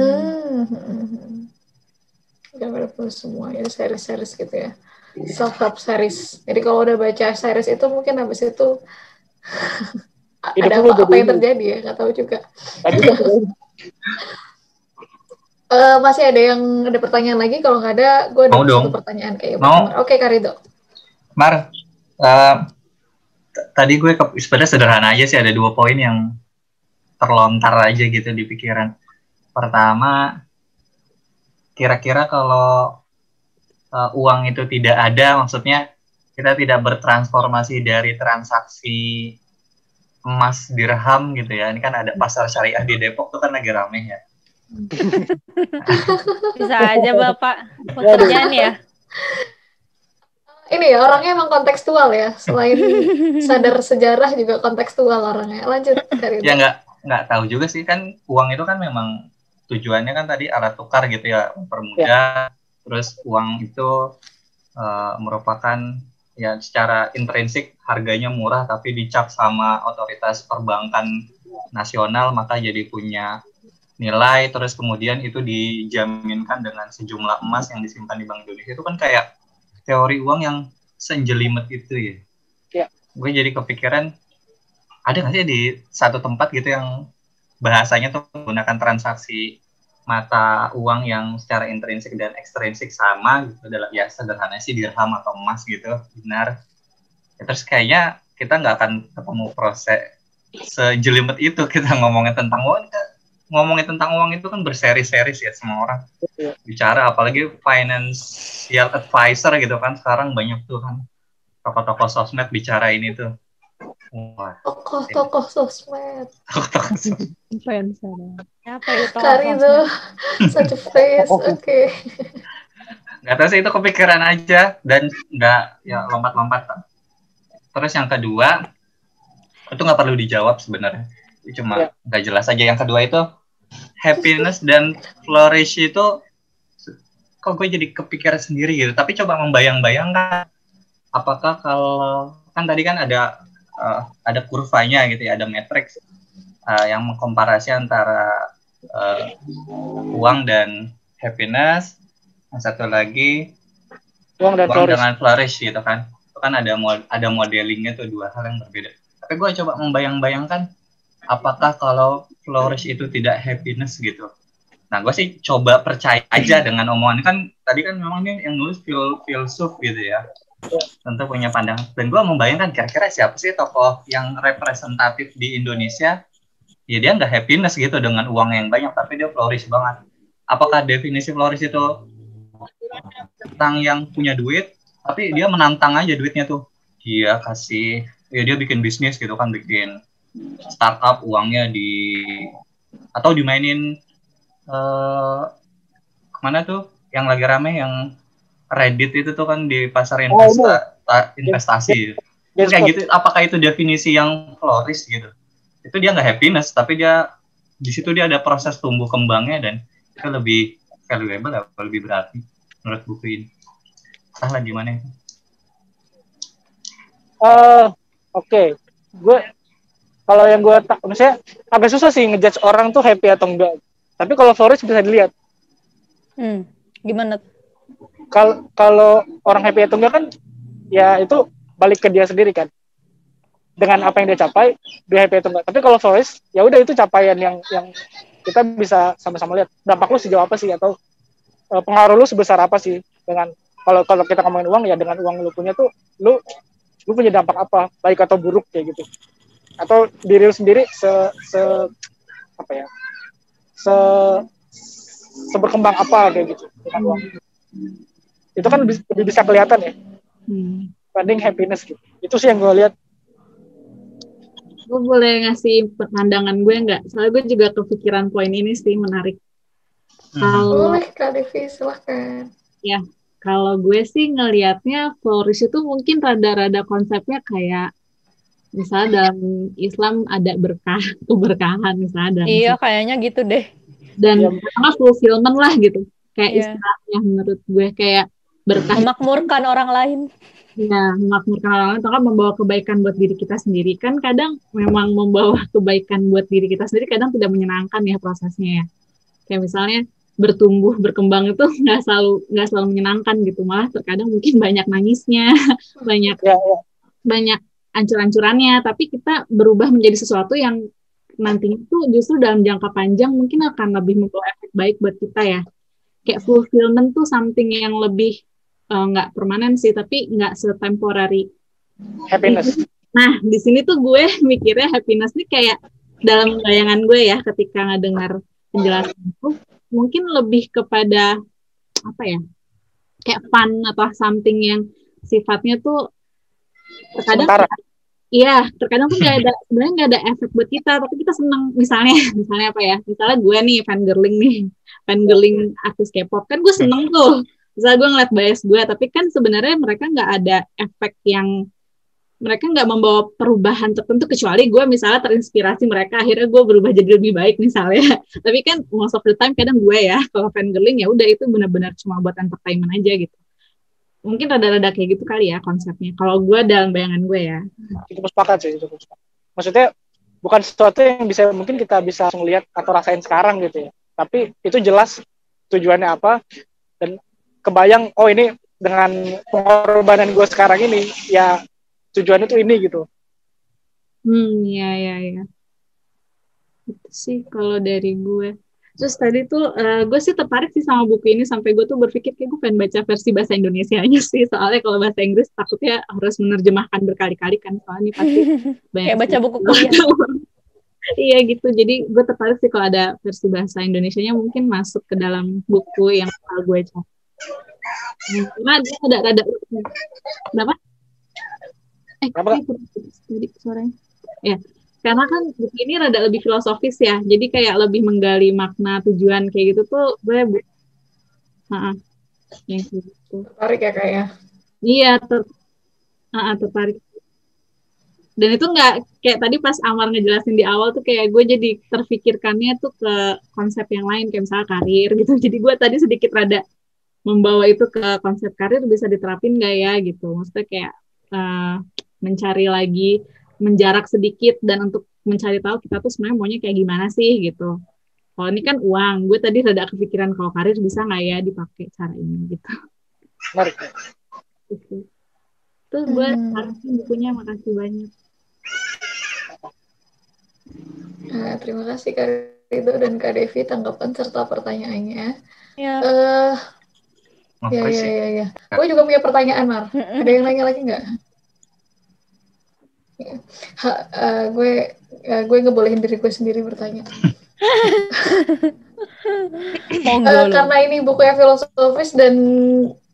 Udah pada semua ya series-series gitu ya. Self help series. Jadi kalau udah baca series itu mungkin habis itu ada apa, apa yang ini. terjadi ya nggak tahu juga. Eh, masih ada yang ada pertanyaan lagi? Kalau nggak ada, gue ada Mau dong. satu pertanyaan kayak Mau. Oke Karido. Mar, eh, t- tadi gue sebenarnya sederhana aja sih ada dua poin yang terlontar aja gitu di pikiran. Pertama, kira-kira kalau uh, uang itu tidak ada, maksudnya kita tidak bertransformasi dari transaksi emas dirham gitu ya. Ini kan ada pasar syariah di Depok tuh kan lagi rame ya. Bisa aja Bapak pekerjaan ya. Ini ya orangnya emang kontekstual ya. Selain sadar sejarah juga kontekstual orangnya. Lanjut dari Ya nggak nggak tahu juga sih kan uang itu kan memang tujuannya kan tadi alat tukar gitu ya mempermudah. Terus uang itu uh, merupakan ya secara intrinsik harganya murah tapi dicap sama otoritas perbankan nasional maka jadi punya nilai terus kemudian itu dijaminkan dengan sejumlah emas yang disimpan di Bank Indonesia itu kan kayak teori uang yang senjelimet itu ya. Ya. Gue jadi kepikiran ada nggak sih di satu tempat gitu yang bahasanya tuh menggunakan transaksi mata uang yang secara intrinsik dan ekstrinsik sama gitu. Adalah ya sederhana sih dirham atau emas gitu. Benar. Ya, terus kayaknya kita nggak akan ketemu proses sejelimet itu. Kita ngomongin tentang uang ngomongin tentang uang itu kan berseri-seri ya semua orang. Iya. bicara apalagi financial advisor gitu kan. Sekarang banyak tuh kan tokoh-tokoh sosmed bicara ini tuh tokoh-tokoh sosmed. tokoh-tokoh sosmed. Influencer. Apa itu? Karido, such a face. Oke. nggak tahu sih itu kepikiran aja dan nggak ya lompat-lompat terus yang kedua itu nggak perlu dijawab sebenarnya Itu cuma Ya. nggak jelas aja yang kedua itu happiness dan flourish itu kok gue jadi kepikiran sendiri gitu tapi coba membayang-bayangkan apakah kalau kan tadi kan ada eh, ada kurvanya gitu ya ada matrix eh, yang mengkomparasi antara eh, uang dan happiness. Yang satu lagi Uang dan uang flourish. dengan flourish gitu kan. Itu kan ada mod- ada modelingnya tuh dua hal yang berbeda. Tapi gue coba membayang-bayangkan apakah kalau flourish itu tidak happiness gitu? Nah gue sih coba percaya aja dengan omongan. Kan tadi kan memang ini yang nulis fil filsuf gitu ya tentu punya pandangan dan gue membayangkan kira-kira siapa sih tokoh yang representatif di Indonesia? Ya dia nggak happiness gitu dengan uang yang banyak tapi dia flourish banget. Apakah definisi flourish itu tentang yang punya duit tapi dia menantang aja duitnya tuh? Dia kasih. Ya dia bikin bisnis gitu kan bikin startup uangnya di atau dimainin eh ke mana tuh? Yang lagi rame yang Reddit itu tuh kan di pasar Oh, investa- ta- investasi Yes, kayak gitu apakah itu definisi yang flourish gitu itu dia nggak happiness tapi dia di situ dia ada proses tumbuh kembangnya dan itu lebih valuable atau lebih berarti menurut buku ini salah gimana Eh, oke. Gue kalau yang gue tak, misalnya agak susah sih ngejudge orang tuh happy atau enggak. Tapi kalau flourish bisa dilihat. Hmm. Gimana? Kalau kalau orang happy atau enggak kan, ya itu balik ke dia sendiri kan. Dengan apa yang dia capai, dia happy atau enggak. Tapi kalau flourish, ya udah itu capaian yang yang kita bisa sama-sama lihat. Dampak lu sejauh apa sih? Atau eh, pengaruh lu sebesar apa sih? Dengan kalau kalau kita ngomongin uang ya dengan uang lu punya tuh lu lu punya dampak apa? Baik atau buruk kayak gitu. Atau diri lu sendiri se se apa ya? Se seberkembang apa kayak gitu dengan uang itu kan lebih, lebih bisa kelihatan ya Hmm. banding happiness gitu itu sih yang gue lihat gue boleh ngasih pandangan gue nggak? Soalnya gue juga kepikiran poin ini sih menarik. Hmm. Kalau Boleh Kak Devi, silahkan. kalau gue sih ngelihatnya flourish itu mungkin rada-rada konsepnya kayak misalnya dalam Islam ada berkah, keberkahan misalnya. dalam Iya, kayaknya gitu deh. dan Iya. sama fulfillment lah gitu. Kayak Iya. istilahnya menurut gue kayak berkah Memakmurkan orang lain. ya memakmurkan orang lain. Atau kan membawa kebaikan buat diri kita sendiri. Kan kadang memang membawa kebaikan buat diri kita sendiri kadang tidak menyenangkan ya prosesnya ya. Kayak misalnya bertumbuh berkembang itu nggak selalu nggak selalu menyenangkan gitu. Malah terkadang mungkin banyak nangisnya banyak ya, ya. banyak ancur-ancurannya. Tapi kita berubah menjadi sesuatu yang nantinya tuh justru dalam jangka panjang mungkin akan lebih membawa efek baik buat kita ya. Kayak fulfillment tuh something yang lebih eh, nggak permanen sih tapi nggak setemporary. Happiness. Nah di sini tuh gue mikirnya happiness nih kayak dalam bayangan gue ya ketika ngedengar penjelasan itu mungkin lebih kepada apa ya kayak fun atau something yang sifatnya tuh terkadang Sementara. iya terkadang tuh nggak ada sebenarnya nggak ada efek buat kita tapi kita seneng. Misalnya misalnya apa ya misalnya gue nih fan girling nih fan girling artis K-pop kan gue seneng tuh misalnya gue ngeliat bias gue tapi kan sebenarnya mereka nggak ada efek yang mereka nggak membawa perubahan tertentu kecuali gue misalnya terinspirasi mereka akhirnya gue berubah jadi lebih baik misalnya. Tapi kan most of the time kadang gue ya kalau fan girling ya udah itu benar-benar cuma buat entertainment aja gitu. Mungkin rada-rada kayak gitu kali ya konsepnya kalau gue dalam bayangan gue ya. Cukup sepakat sih cukup sepakat. maksudnya bukan sesuatu yang bisa mungkin kita bisa langsung lihat atau rasain sekarang gitu ya. Tapi itu jelas tujuannya apa dan kebayang oh ini dengan pengorbanan gue sekarang ini ya tujuannya tuh ini gitu. Hmm ya ya ya itu sih kalau dari gue. Terus tadi tuh eh, gue sih tertarik sih sama buku ini sampai gue tuh berpikir kayak gue pengen baca versi bahasa Indonesia aja sih. Soalnya kalau bahasa Inggris takutnya harus menerjemahkan berkali-kali kan soalnya ini pasti banyak Kayak baca buku kuliah. iya gitu. Jadi gue tertarik sih kalau ada versi bahasa Indonesianya mungkin masuk ke dalam buku yang gue cari Hmm, karena dia ada ada kenapa eh Kenapa, kayak tadi suaranya ya karena kan buku ini rada lebih filosofis ya jadi kayak lebih menggali makna tujuan kayak gitu tuh gue bu- Ha-ha. yang kayak gitu Tertarik ya kak ya. Iya, ter ah, ah, tertarik. Dan itu nggak kayak tadi pas Amar ngejelasin di awal tuh kayak gue jadi terfikirkannya tuh ke konsep yang lain kayak misalnya karir gitu. Jadi gue tadi sedikit rada membawa itu ke konsep karir bisa diterapin nggak ya gitu. Maksudnya kayak eh, mencari lagi menjarak sedikit dan untuk mencari tahu kita tuh sebenarnya maunya kayak gimana sih gitu. Kalau ini kan uang, gue tadi rada kepikiran kalau karir bisa nggak ya dipakai cara ini gitu. menarik Gitu. Terus gue Hmm. bukunya makasih banyak. Nah, terima kasih Kak Rido dan Kak Devi tanggapan serta pertanyaannya. Ya. Eh, Oh, ya, ya, Chris ya. Gue juga punya pertanyaan, Mar. Ada yang nanya lagi nggak? Ha, eh, gue eh, gue ngebolehin diri gue sendiri bertanya. Lu. karena ini bukunya filosofis dan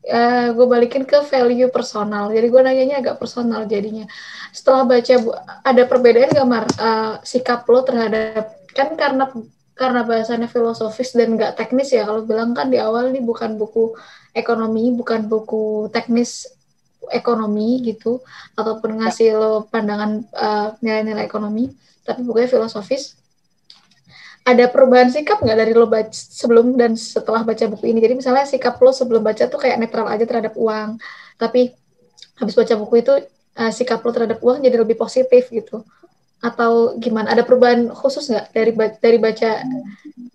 eh, gue balikin ke value personal. Jadi gue nanyanya agak personal jadinya. Setelah baca bu- ada perbedaan gak Mar eh, sikap lo terhadap kan karena karena bahasannya filosofis dan nggak teknis ya kalau bilang kan di awal ini bukan buku ekonomi bukan buku teknis ekonomi gitu ataupun ngasih lo pandangan eh, nilai-nilai ekonomi tapi bukunya filosofis ada perubahan sikap nggak dari lo baca sebelum dan setelah baca buku ini? Jadi misalnya sikap lo sebelum baca tuh kayak netral aja terhadap uang, tapi habis baca buku itu eh, sikap lo terhadap uang jadi lebih positif gitu? Atau gimana? Ada perubahan khusus nggak dari dari baca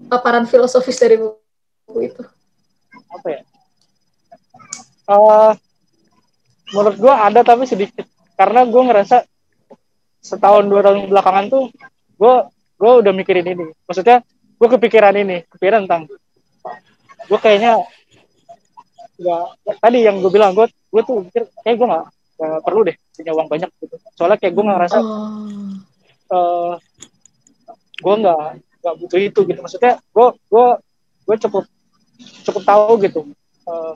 paparan filosofis dari buku itu? apa ya Eh, menurut gue ada tapi sedikit. Karena gue ngerasa setahun dua tahun belakangan tuh gue gue udah mikirin ini. Maksudnya gue kepikiran ini kepikiran tentang gue kayaknya nggak tadi yang gue bilang gue gue tuh mikir kayak gue nggak nggak perlu deh punya uang banyak gitu. Soalnya kayak gue ngerasa Oh, eh gue nggak nggak butuh itu gitu. Maksudnya gue gue gue cukup cukup tahu gitu eh,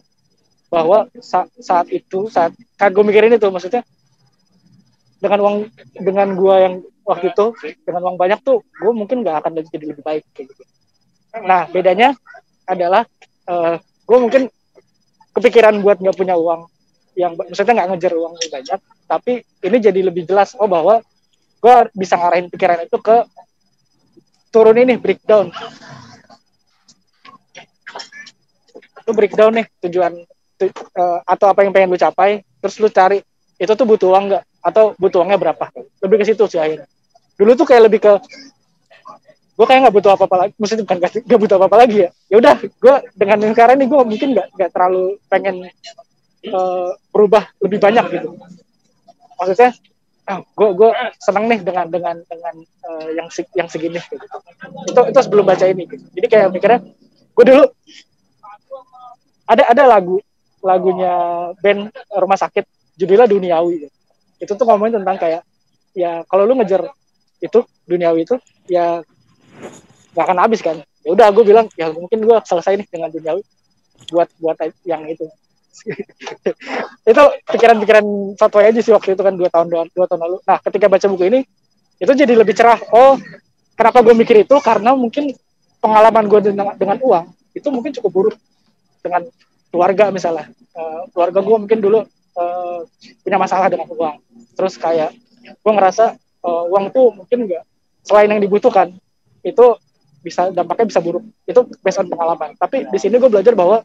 bahwa sa- saat itu saat saat gue mikirin itu maksudnya dengan uang dengan gue yang waktu itu dengan uang banyak tuh gue mungkin nggak akan jadi lebih baik kayak gitu. Nah bedanya adalah eh gue mungkin kepikiran buat nggak punya uang yang maksudnya nggak ngejar uang yang banyak tapi ini jadi lebih jelas oh bahwa gue bisa ngarahin pikiran itu ke turun ini breakdown. Lu breakdown nih tujuan eh, atau apa yang pengen lu capai terus lu cari itu tuh butuh uang nggak? Atau butuh uangnya berapa? Lebih ke situ sih akhirnya. Dulu tuh kayak lebih ke gue kayak nggak butuh apa-apa lagi maksudnya bukan nggak butuh apa-apa lagi ya. Ya udah gue dengan yang sekarang ini gue mungkin nggak nggak terlalu pengen eh, berubah lebih banyak gitu. Maksudnya ah gue gue seneng nih dengan dengan dengan eh, yang yang segini gitu. itu itu sebelum baca ini gitu. jadi kayak mikirnya gue dulu ada ada lagu lagunya band rumah sakit judulnya duniawi. Gitu. itu tuh ngomongin tentang kayak ya kalau lu ngejar itu duniawi itu ya nggak akan habis kan. Ya udah gue bilang ya mungkin gue selesai nih dengan duniawi buat buat yang itu. Itu pikiran-pikiran satu aja sih waktu itu kan dua tahun dua, dua tahun lalu. Nah ketika baca buku ini itu jadi lebih cerah oh kenapa gue mikir itu? Karena mungkin pengalaman gue dengan, dengan uang itu mungkin cukup buruk dengan keluarga misalnya. Uh, keluarga gue mungkin dulu uh, punya masalah dengan uang. Terus kayak gue ngerasa uh, uang tuh mungkin enggak selain yang dibutuhkan itu bisa dampaknya bisa buruk. Itu based on pengalaman. Tapi di sini gue belajar bahwa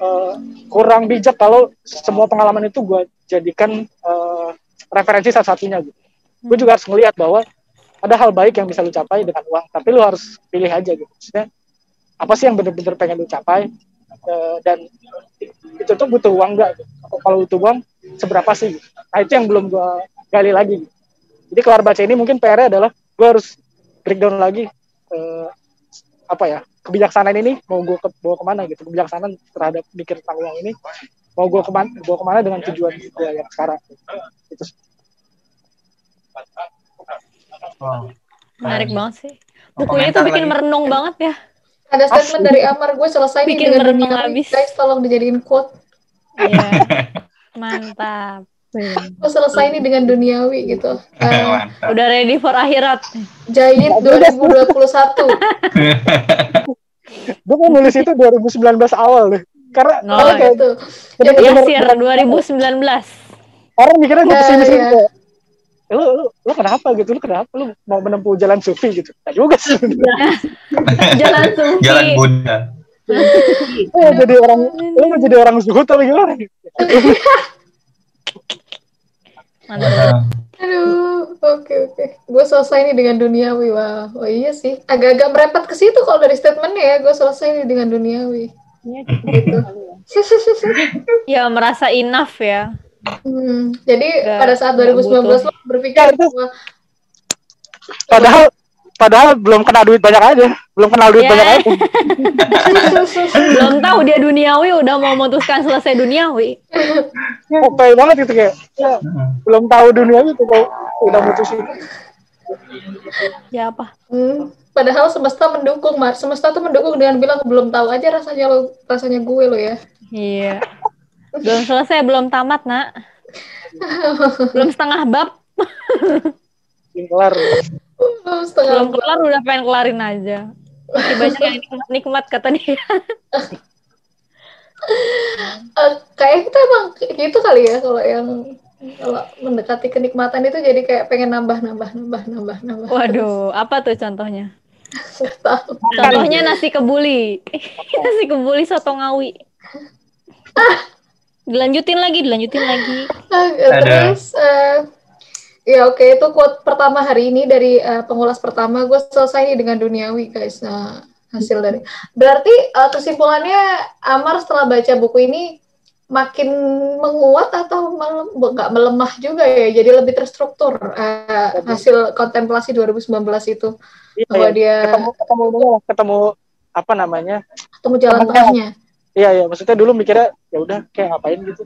uh, kurang bijak kalau semua pengalaman itu gue jadikan uh, referensi salah satunya gitu. Gue juga harus melihat bahwa ada hal baik yang bisa lu capai dengan uang tapi lu harus pilih aja gitu. Maksudnya apa sih yang bener-bener pengen lu capai uh, dan itu tuh butuh uang enggak gitu. kalau butuh uang seberapa sih gitu. nah itu yang belum gue gali lagi gitu. jadi kelar baca ini mungkin PR adalah gue harus breakdown lagi uh, apa ya kebijaksanaan ini mau gue ke, bawa ke mana gitu kebijaksanaan terhadap mikir tentang uang ini mau gue ke mana bawa ke mana dengan tujuan gue yang sekarang itu Wow. Menarik banget sih. Bukunya itu bikin lagi? merenung banget ya. Ada statement dari Amar, gue selesai nih Bikin dengan merenung dunia. habis. Guys, tolong dijadiin quote. Iya. Mantap. Gue selesai nih dengan duniawi gitu. Mantap. Udah ready for akhirat. Jahit 2021. gue mau nulis itu 2019 awal deh karena Oh, orang kayak gitu. bener- Ya, bener- Sir 2019. orang mikirnya gue pesimis gitu lu, lu lu kenapa gitu lu kenapa lu mau menempuh jalan sufi gitu nah juga sih Jalan sufi. Jalan Buddha. lu mau jadi orang lu mau jadi orang zuhud atau gimana Mantap. Aduh, oke oke. Gue selesai nih dengan duniawi. Wah, oh iya sih. Agak-agak merepet ke situ kalau dari statementnya ya. Gue selesai nih dengan duniawi. Gitu. Ya merasa enough ya. Hmm, jadi pada saat nggak 2019 butuh. lo berpikir Ya, padahal padahal belum kena duit banyak aja belum kenal duit Ya. banyak aja Belum tahu dia duniawi udah mau memutuskan selesai duniawi. oke banget gitu kayak ya, belum tahu dunia itu kok udah mutusin Ya apa? Hmm, padahal semesta mendukung, Mar. Semesta tuh mendukung dengan bilang belum tahu aja rasanya lo, rasanya gue lo ya. Iya. Belum selesai, belum tamat, Nak. Belum setengah bab, kelar Oh, setengah belum kelar udah pengen kelarin aja. Masih banyak yang nikmat-nikmat kata dia. Eh, kayak kita emang gitu kali ya kalau yang kalau mendekati kenikmatan itu jadi kayak pengen nambah nambah nambah nambah nambah. Waduh, apa tuh contohnya? Contohnya nasi kebuli. nasi kebuli soto ngawi. Dilanjutin lagi, dilanjutin lagi. Terus eh, ya oke itu quote pertama hari ini dari eh, pengulas pertama. Gue selesai nih dengan duniawi guys. Nah hasil dari. Berarti eh, kesimpulannya Amar setelah baca buku ini makin menguat atau mele- nggak melemah juga ya? Jadi lebih terstruktur eh, hasil kontemplasi 2019 itu. Iya, bahwa iya. dia ketemu ketemu ketemu apa namanya? Ketemu jalan tengahnya iya iya maksudnya dulu mikirnya ya udah kayak ngapain gitu.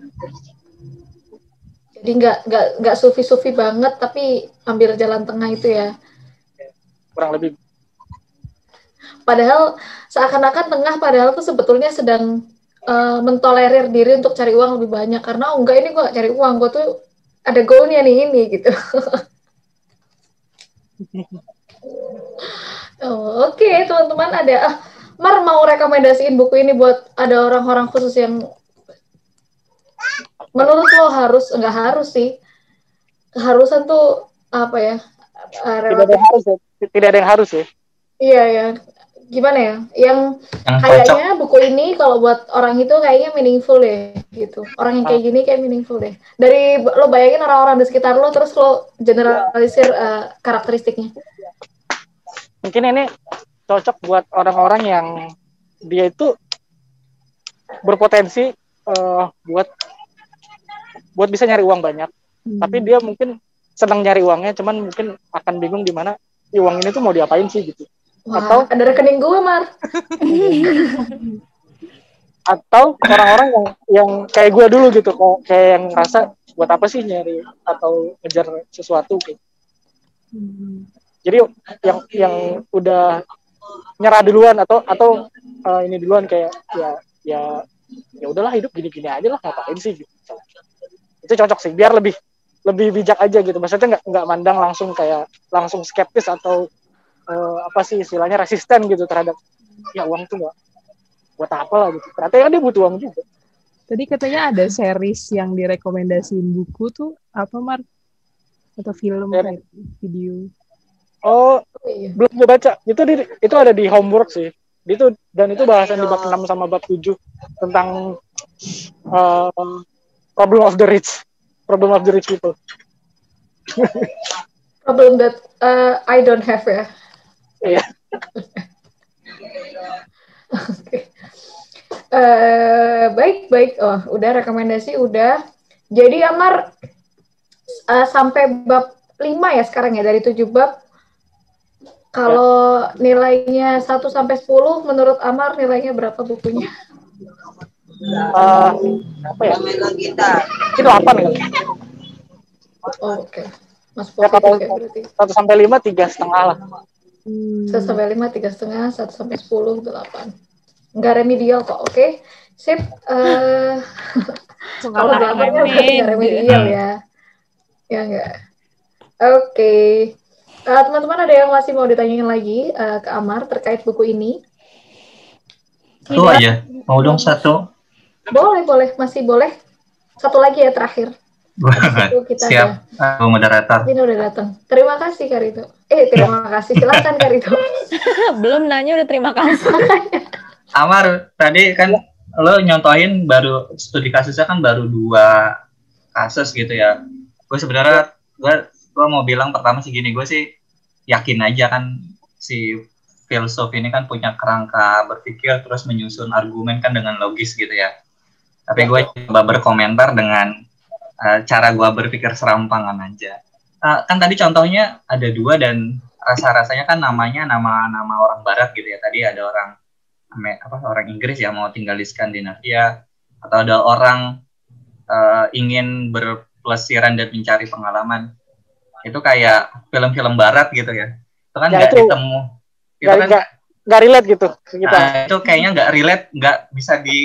Jadi nggak nggak nggak sufi sufi banget tapi ambil jalan tengah itu ya. Kurang lebih. Padahal seakan-akan tengah padahal tuh sebetulnya sedang eh, mentolerir diri untuk cari uang lebih banyak. Karena oh, enggak ini gua nggak cari uang gua tuh ada goalnya nih ini gitu. oh, Oke teman-teman ada ah, Mar mau rekomendasiin buku ini buat ada orang-orang khusus yang menurut lo harus enggak harus sih. Keharusan tuh apa ya? Eh, tidak ada yang harus ya. Tidak ada yang harus ya. Iya ya gimana ya? Yang Yang cocok. kayaknya buku ini kalau buat orang itu kayaknya meaningful deh gitu. Orang yang kayak gini kayak meaningful deh. Dari lo bayangin orang-orang di sekitar lo terus lo generalisir eh, karakteristiknya. Mungkin ini cocok buat orang-orang yang dia itu berpotensi eh, buat buat bisa nyari uang banyak. Tapi dia mungkin senang nyari uangnya cuman mungkin akan bingung di mana "Ih, uang ini tuh mau diapain sih? gitu. Wah, Atau- ada rekening gue mar. Atau orang-orang yang yang kayak gue dulu gitu kok kayak yang ngerasa buat apa sih nyari atau ngejar sesuatu? gitu. Hmm. Jadi yang yang udah nyerah duluan atau atau uh, ini duluan kayak ya ya ya udahlah hidup gini-gini aja lah ngapain sih gitu. Itu cocok sih biar lebih lebih bijak aja gitu. Maksudnya nggak nggak mandang langsung kayak langsung skeptis atau uh, apa sih istilahnya resisten gitu terhadap ya uang tuh nggak buat apa lah gitu. Ternyata ya dia butuh uang juga. Tadi katanya ada series yang direkomendasiin buku tuh apa Mar? Atau film kayak video? Oh, Oh, iya. belum gue baca. Itu di, itu ada di homework sih. Itu dan itu bahasan di bab 6 sama bab 7 tentang uh, problem of the rich. Problem of the rich people. Problem that uh, I don't have ya. Iya. Oke. Eh, baik, baik. Oh, udah rekomendasi udah. Jadi Amar eh, sampai bab 5 ya sekarang ya dari 7 bab. Kalau nilainya 1 sampai 10 menurut Amar nilainya berapa bukunya? Uh, apa ya? Itu apa nih? Oh, Oke. Mas Ya, positif kalau- ya berarti. 1 sampai 5 tiga setengah lah. Hmm. 1 sampai 5, 3 setengah, 1 sampai 10, 8. Enggak remedial kok, oke? Sip. Eh, kalau Suka delapan kan berarti nggak remedial ya. Ya enggak. Oke. Eh, teman-teman ada yang masih mau ditanyain lagi eh, ke Amar terkait buku ini? Satu aja. Mau dong satu. Boleh, boleh. Masih boleh. Satu lagi ya terakhir. Itu kita Siap, Aku moderator. Ini udah datang. Terima kasih Karito. Eh, terima kasih. Silakan Karito. Belum nanya udah terima kasih. Amar, tadi kan lo nyontohin baru studi kasusnya kan baru dua kasus gitu ya. Gue sebenarnya gue gue mau bilang pertama sih gini, gue sih yakin aja kan si filsuf ini kan punya kerangka berpikir terus menyusun argumen kan dengan logis gitu ya. Tapi gue coba berkomentar dengan eh, cara gue berpikir serampangan aja. Eh, kan tadi contohnya ada dua dan rasa-rasanya kan namanya nama-nama orang barat gitu ya. Tadi ada orang apa orang Inggris yang mau tinggal di Skandinavia atau ada orang eh, ingin berpelesiran dan mencari pengalaman itu kayak film-film barat gitu ya itu kan Ya, nggak itu- ditemu itu Nggak kan nggak nggak relate gitu kita. nah, itu kayaknya nggak relate nggak bisa di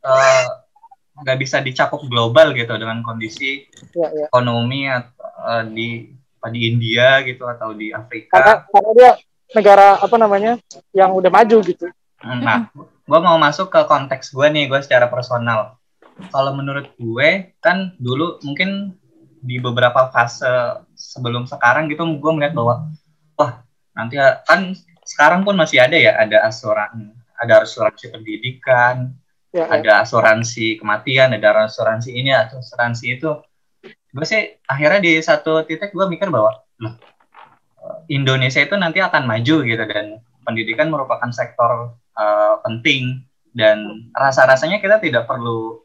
eh, nggak bisa dicakup global gitu dengan kondisi Ya, ya. ekonomi eh, di apa di India gitu atau di Karena Afrika karena dia negara apa namanya yang udah maju gitu. Nah, gue mau masuk ke konteks gue nih, gue secara personal. Kalau menurut gue, kan dulu mungkin di beberapa fase sebelum sekarang gitu, gue melihat bahwa, wah nanti kan sekarang pun masih ada ya, ada asuransi, ada asuransi pendidikan, Ya, ya. ada asuransi kematian, ada asuransi ini, atau asuransi itu. Gue sih akhirnya di satu titik gue mikir bahwa, loh, Indonesia itu nanti akan maju gitu dan pendidikan merupakan sektor eh, penting dan rasa-rasanya kita tidak perlu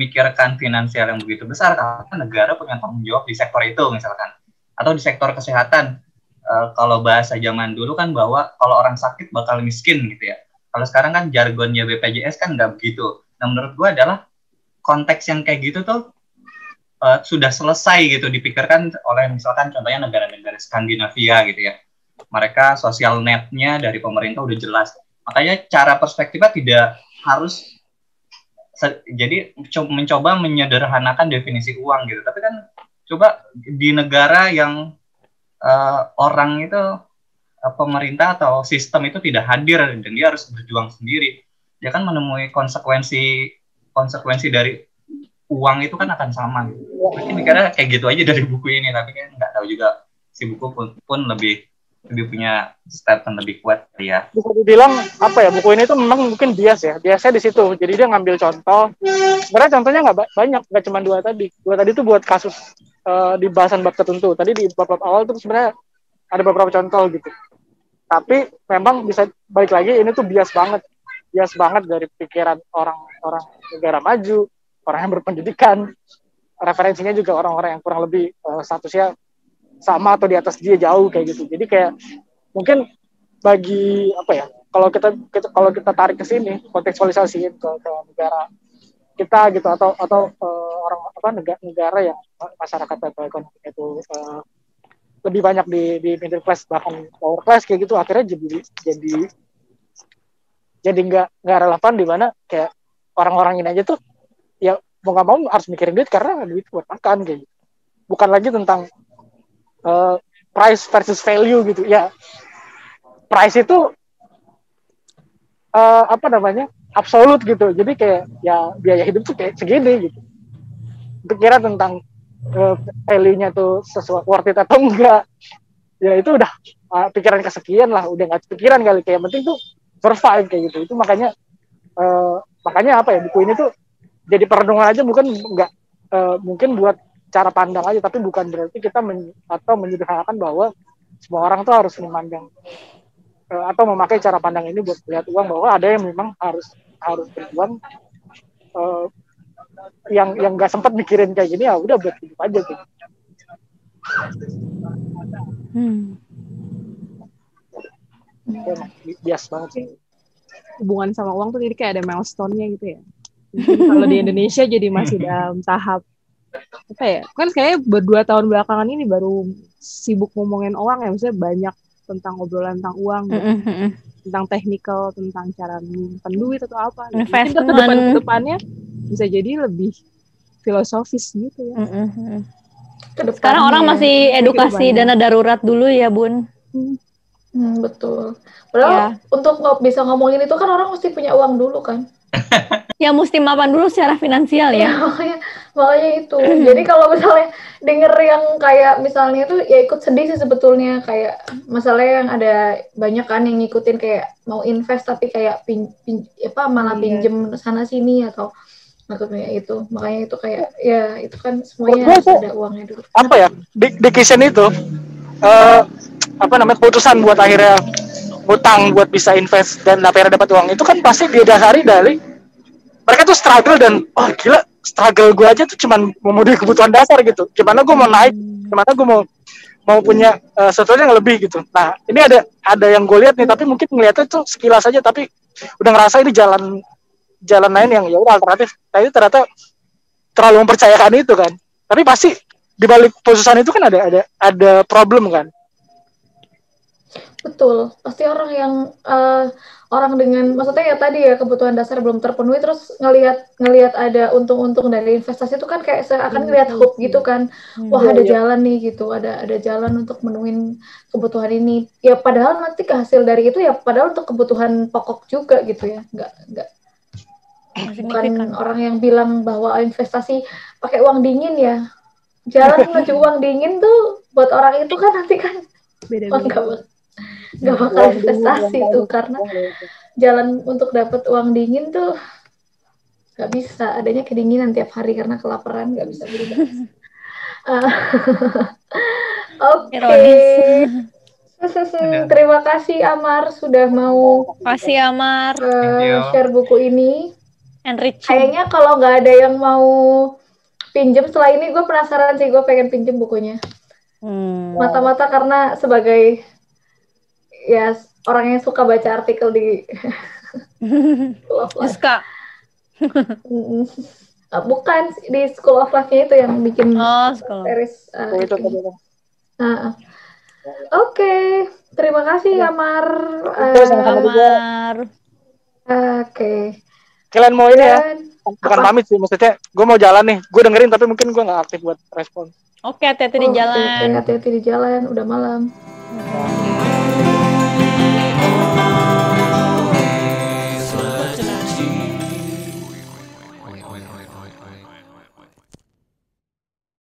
memikirkan finansial yang begitu besar karena negara punya tanggung jawab di sektor itu misalkan. Atau di sektor kesehatan. Eh, kalau bahasa zaman dulu kan bahwa kalau orang sakit bakal miskin gitu ya. Kalau sekarang kan jargonnya BPJS kan nggak begitu. Nah menurut gua adalah konteks yang kayak gitu tuh eh, sudah selesai gitu dipikirkan oleh misalkan contohnya negara-negara Skandinavia gitu ya. Mereka sosial netnya dari pemerintah udah jelas. Makanya cara perspektifnya tidak harus jadi co- mencoba menyederhanakan definisi uang gitu tapi kan coba di negara yang eh, orang itu eh, pemerintah atau sistem itu tidak hadir dan dia harus berjuang sendiri dia kan menemui konsekuensi konsekuensi dari uang itu kan akan sama gitu. Mungkin mikirnya kayak gitu aja dari buku ini tapi kan nggak tahu juga si buku pun, pun lebih lebih punya statement lebih kuat ya. Bisa dibilang apa ya buku ini tuh memang mungkin bias ya. Biasanya di situ. Jadi dia ngambil contoh. Sebenarnya contohnya nggak ba- banyak. Nggak cuma dua tadi. Dua tadi tuh buat kasus eh, di bahasan bab tertentu. Tadi di bab, bab awal tuh sebenarnya ada beberapa contoh gitu. Tapi memang bisa balik lagi ini tuh bias banget. Bias banget dari pikiran orang-orang negara maju orang yang berpendidikan. Referensinya juga orang-orang yang kurang lebih eh, statusnya sama atau di atas dia jauh kayak gitu jadi kayak mungkin bagi apa ya kalau kita, kita kalau kita tarik ke sini kontekstualisasi ke, ke negara kita gitu atau atau eh, orang apa negara, negara yang masyarakat ekonomi itu eh, lebih banyak di di middle class bahkan lower class kayak gitu akhirnya jadi jadi jadi nggak nggak relevan di mana kayak orang-orang ini aja tuh ya mau nggak mau harus mikirin duit karena duit buat makan kayak gitu. bukan lagi tentang uh, price versus value gitu ya. Price itu uh, apa namanya absolut gitu. Jadi kayak ya biaya hidup tuh kayak segini gitu. Pikirnya tentang uh, value-nya tuh sesuai worth it atau enggak. Ya itu udah uh, pikiran kesekian lah. Udah nggak pikiran kali. Kayak penting tuh survive kayak gitu. Itu makanya uh, makanya apa ya buku ini tuh jadi perenungan aja bukan nggak uh, mungkin buat cara pandang aja tapi bukan berarti kita men, atau menyederhanakan bahwa semua orang tuh harus memandang uh, atau memakai cara pandang ini buat melihat uang bahwa ada yang memang harus harus berjuang uh, yang yang nggak sempat mikirin kayak gini ya udah buat hidup aja gitu. Hmm. bias banget sih. Hubungan sama uang tuh jadi kayak ada milestone-nya gitu ya. Kalau di Indonesia jadi masih dalam tahap apa ya? Kan kayak berdua tahun belakangan ini baru sibuk ngomongin uang ya, maksudnya banyak tentang obrolan tentang uang, gitu. mm -hmm. tentang teknikal, tentang cara menyimpan duit atau apa. Gitu. Ke depan ke depannya bisa jadi lebih filosofis gitu ya. Mm -hmm. Sekarang orang masih edukasi dana darurat dulu ya, Bun. Hmm. Hmm, betul. Padahal ya. untuk bisa ngomongin itu kan orang mesti punya uang dulu kan. ya mesti mapan dulu secara finansial ya. ya makanya, makanya itu. Jadi kalau misalnya denger yang kayak misalnya itu ya ikut sedih sih sebetulnya kayak masalahnya yang ada banyak kan yang ngikutin kayak mau invest tapi kayak pin, pin apa malah iya. pinjem sana sini atau maksudnya itu makanya itu kayak ya itu kan semuanya harus ada uangnya dulu. Apa ya? Di, di itu uh, apa namanya keputusan buat akhirnya utang buat bisa invest dan akhirnya dapat uang. Itu kan pasti didasari dari mereka tuh struggle dan oh gila struggle gue aja tuh cuman memenuhi kebutuhan dasar gitu. Gimana gue mau naik? Gimana gue mau mau punya uh, sesuatu yang lebih gitu. Nah ini ada ada yang gue lihat nih tapi mungkin ngeliatnya tuh sekilas aja tapi udah ngerasa ini jalan jalan lain yang ya alternatif. Tapi ternyata terlalu mempercayakan itu kan. Tapi pasti di balik posisi itu kan ada ada ada problem kan betul. Pasti orang yang uh, orang dengan maksudnya ya tadi ya kebutuhan dasar belum terpenuhi terus ngelihat ngelihat ada untung-untung dari investasi itu kan kayak akan ngelihat hope gitu kan. Hmm. wah ada iya. jalan nih gitu ada ada jalan untuk menuhin kebutuhan ini. Ya padahal nanti hasil dari itu ya padahal untuk kebutuhan pokok juga gitu ya. Nggak nggak. Bukan orang yang bilang bahwa investasi pakai uang dingin ya. Jalan menuju uang dingin tuh buat orang itu kan nanti kan beda-beda nggak bakal investasi tuh karena jalan untuk dapat uang dingin tuh nggak bisa adanya kedinginan tiap hari karena kelaparan nggak bisa beli gas. Oke. Terima kasih Amar sudah mau kasih Amar uh, share buku ini. Kayaknya kalau nggak ada yang mau pinjem setelah ini gue penasaran sih gue pengen pinjem bukunya. Hmm. Mata-mata karena sebagai ya orang yang suka baca artikel di Suka. uh, bukan di School of Life-nya itu yang bikin oh, series. Uh, oh, itu uh, Oke, okay. terima kasih ya. Amar. Uh, Amar. Oke. Okay. Kalian mau ini ya? Bukan apa? pamit sih, maksudnya gue mau jalan nih. Gue dengerin tapi mungkin gue nggak aktif buat respon. Oke, hati-hati oh, di jalan. Hati-hati di jalan, udah malam.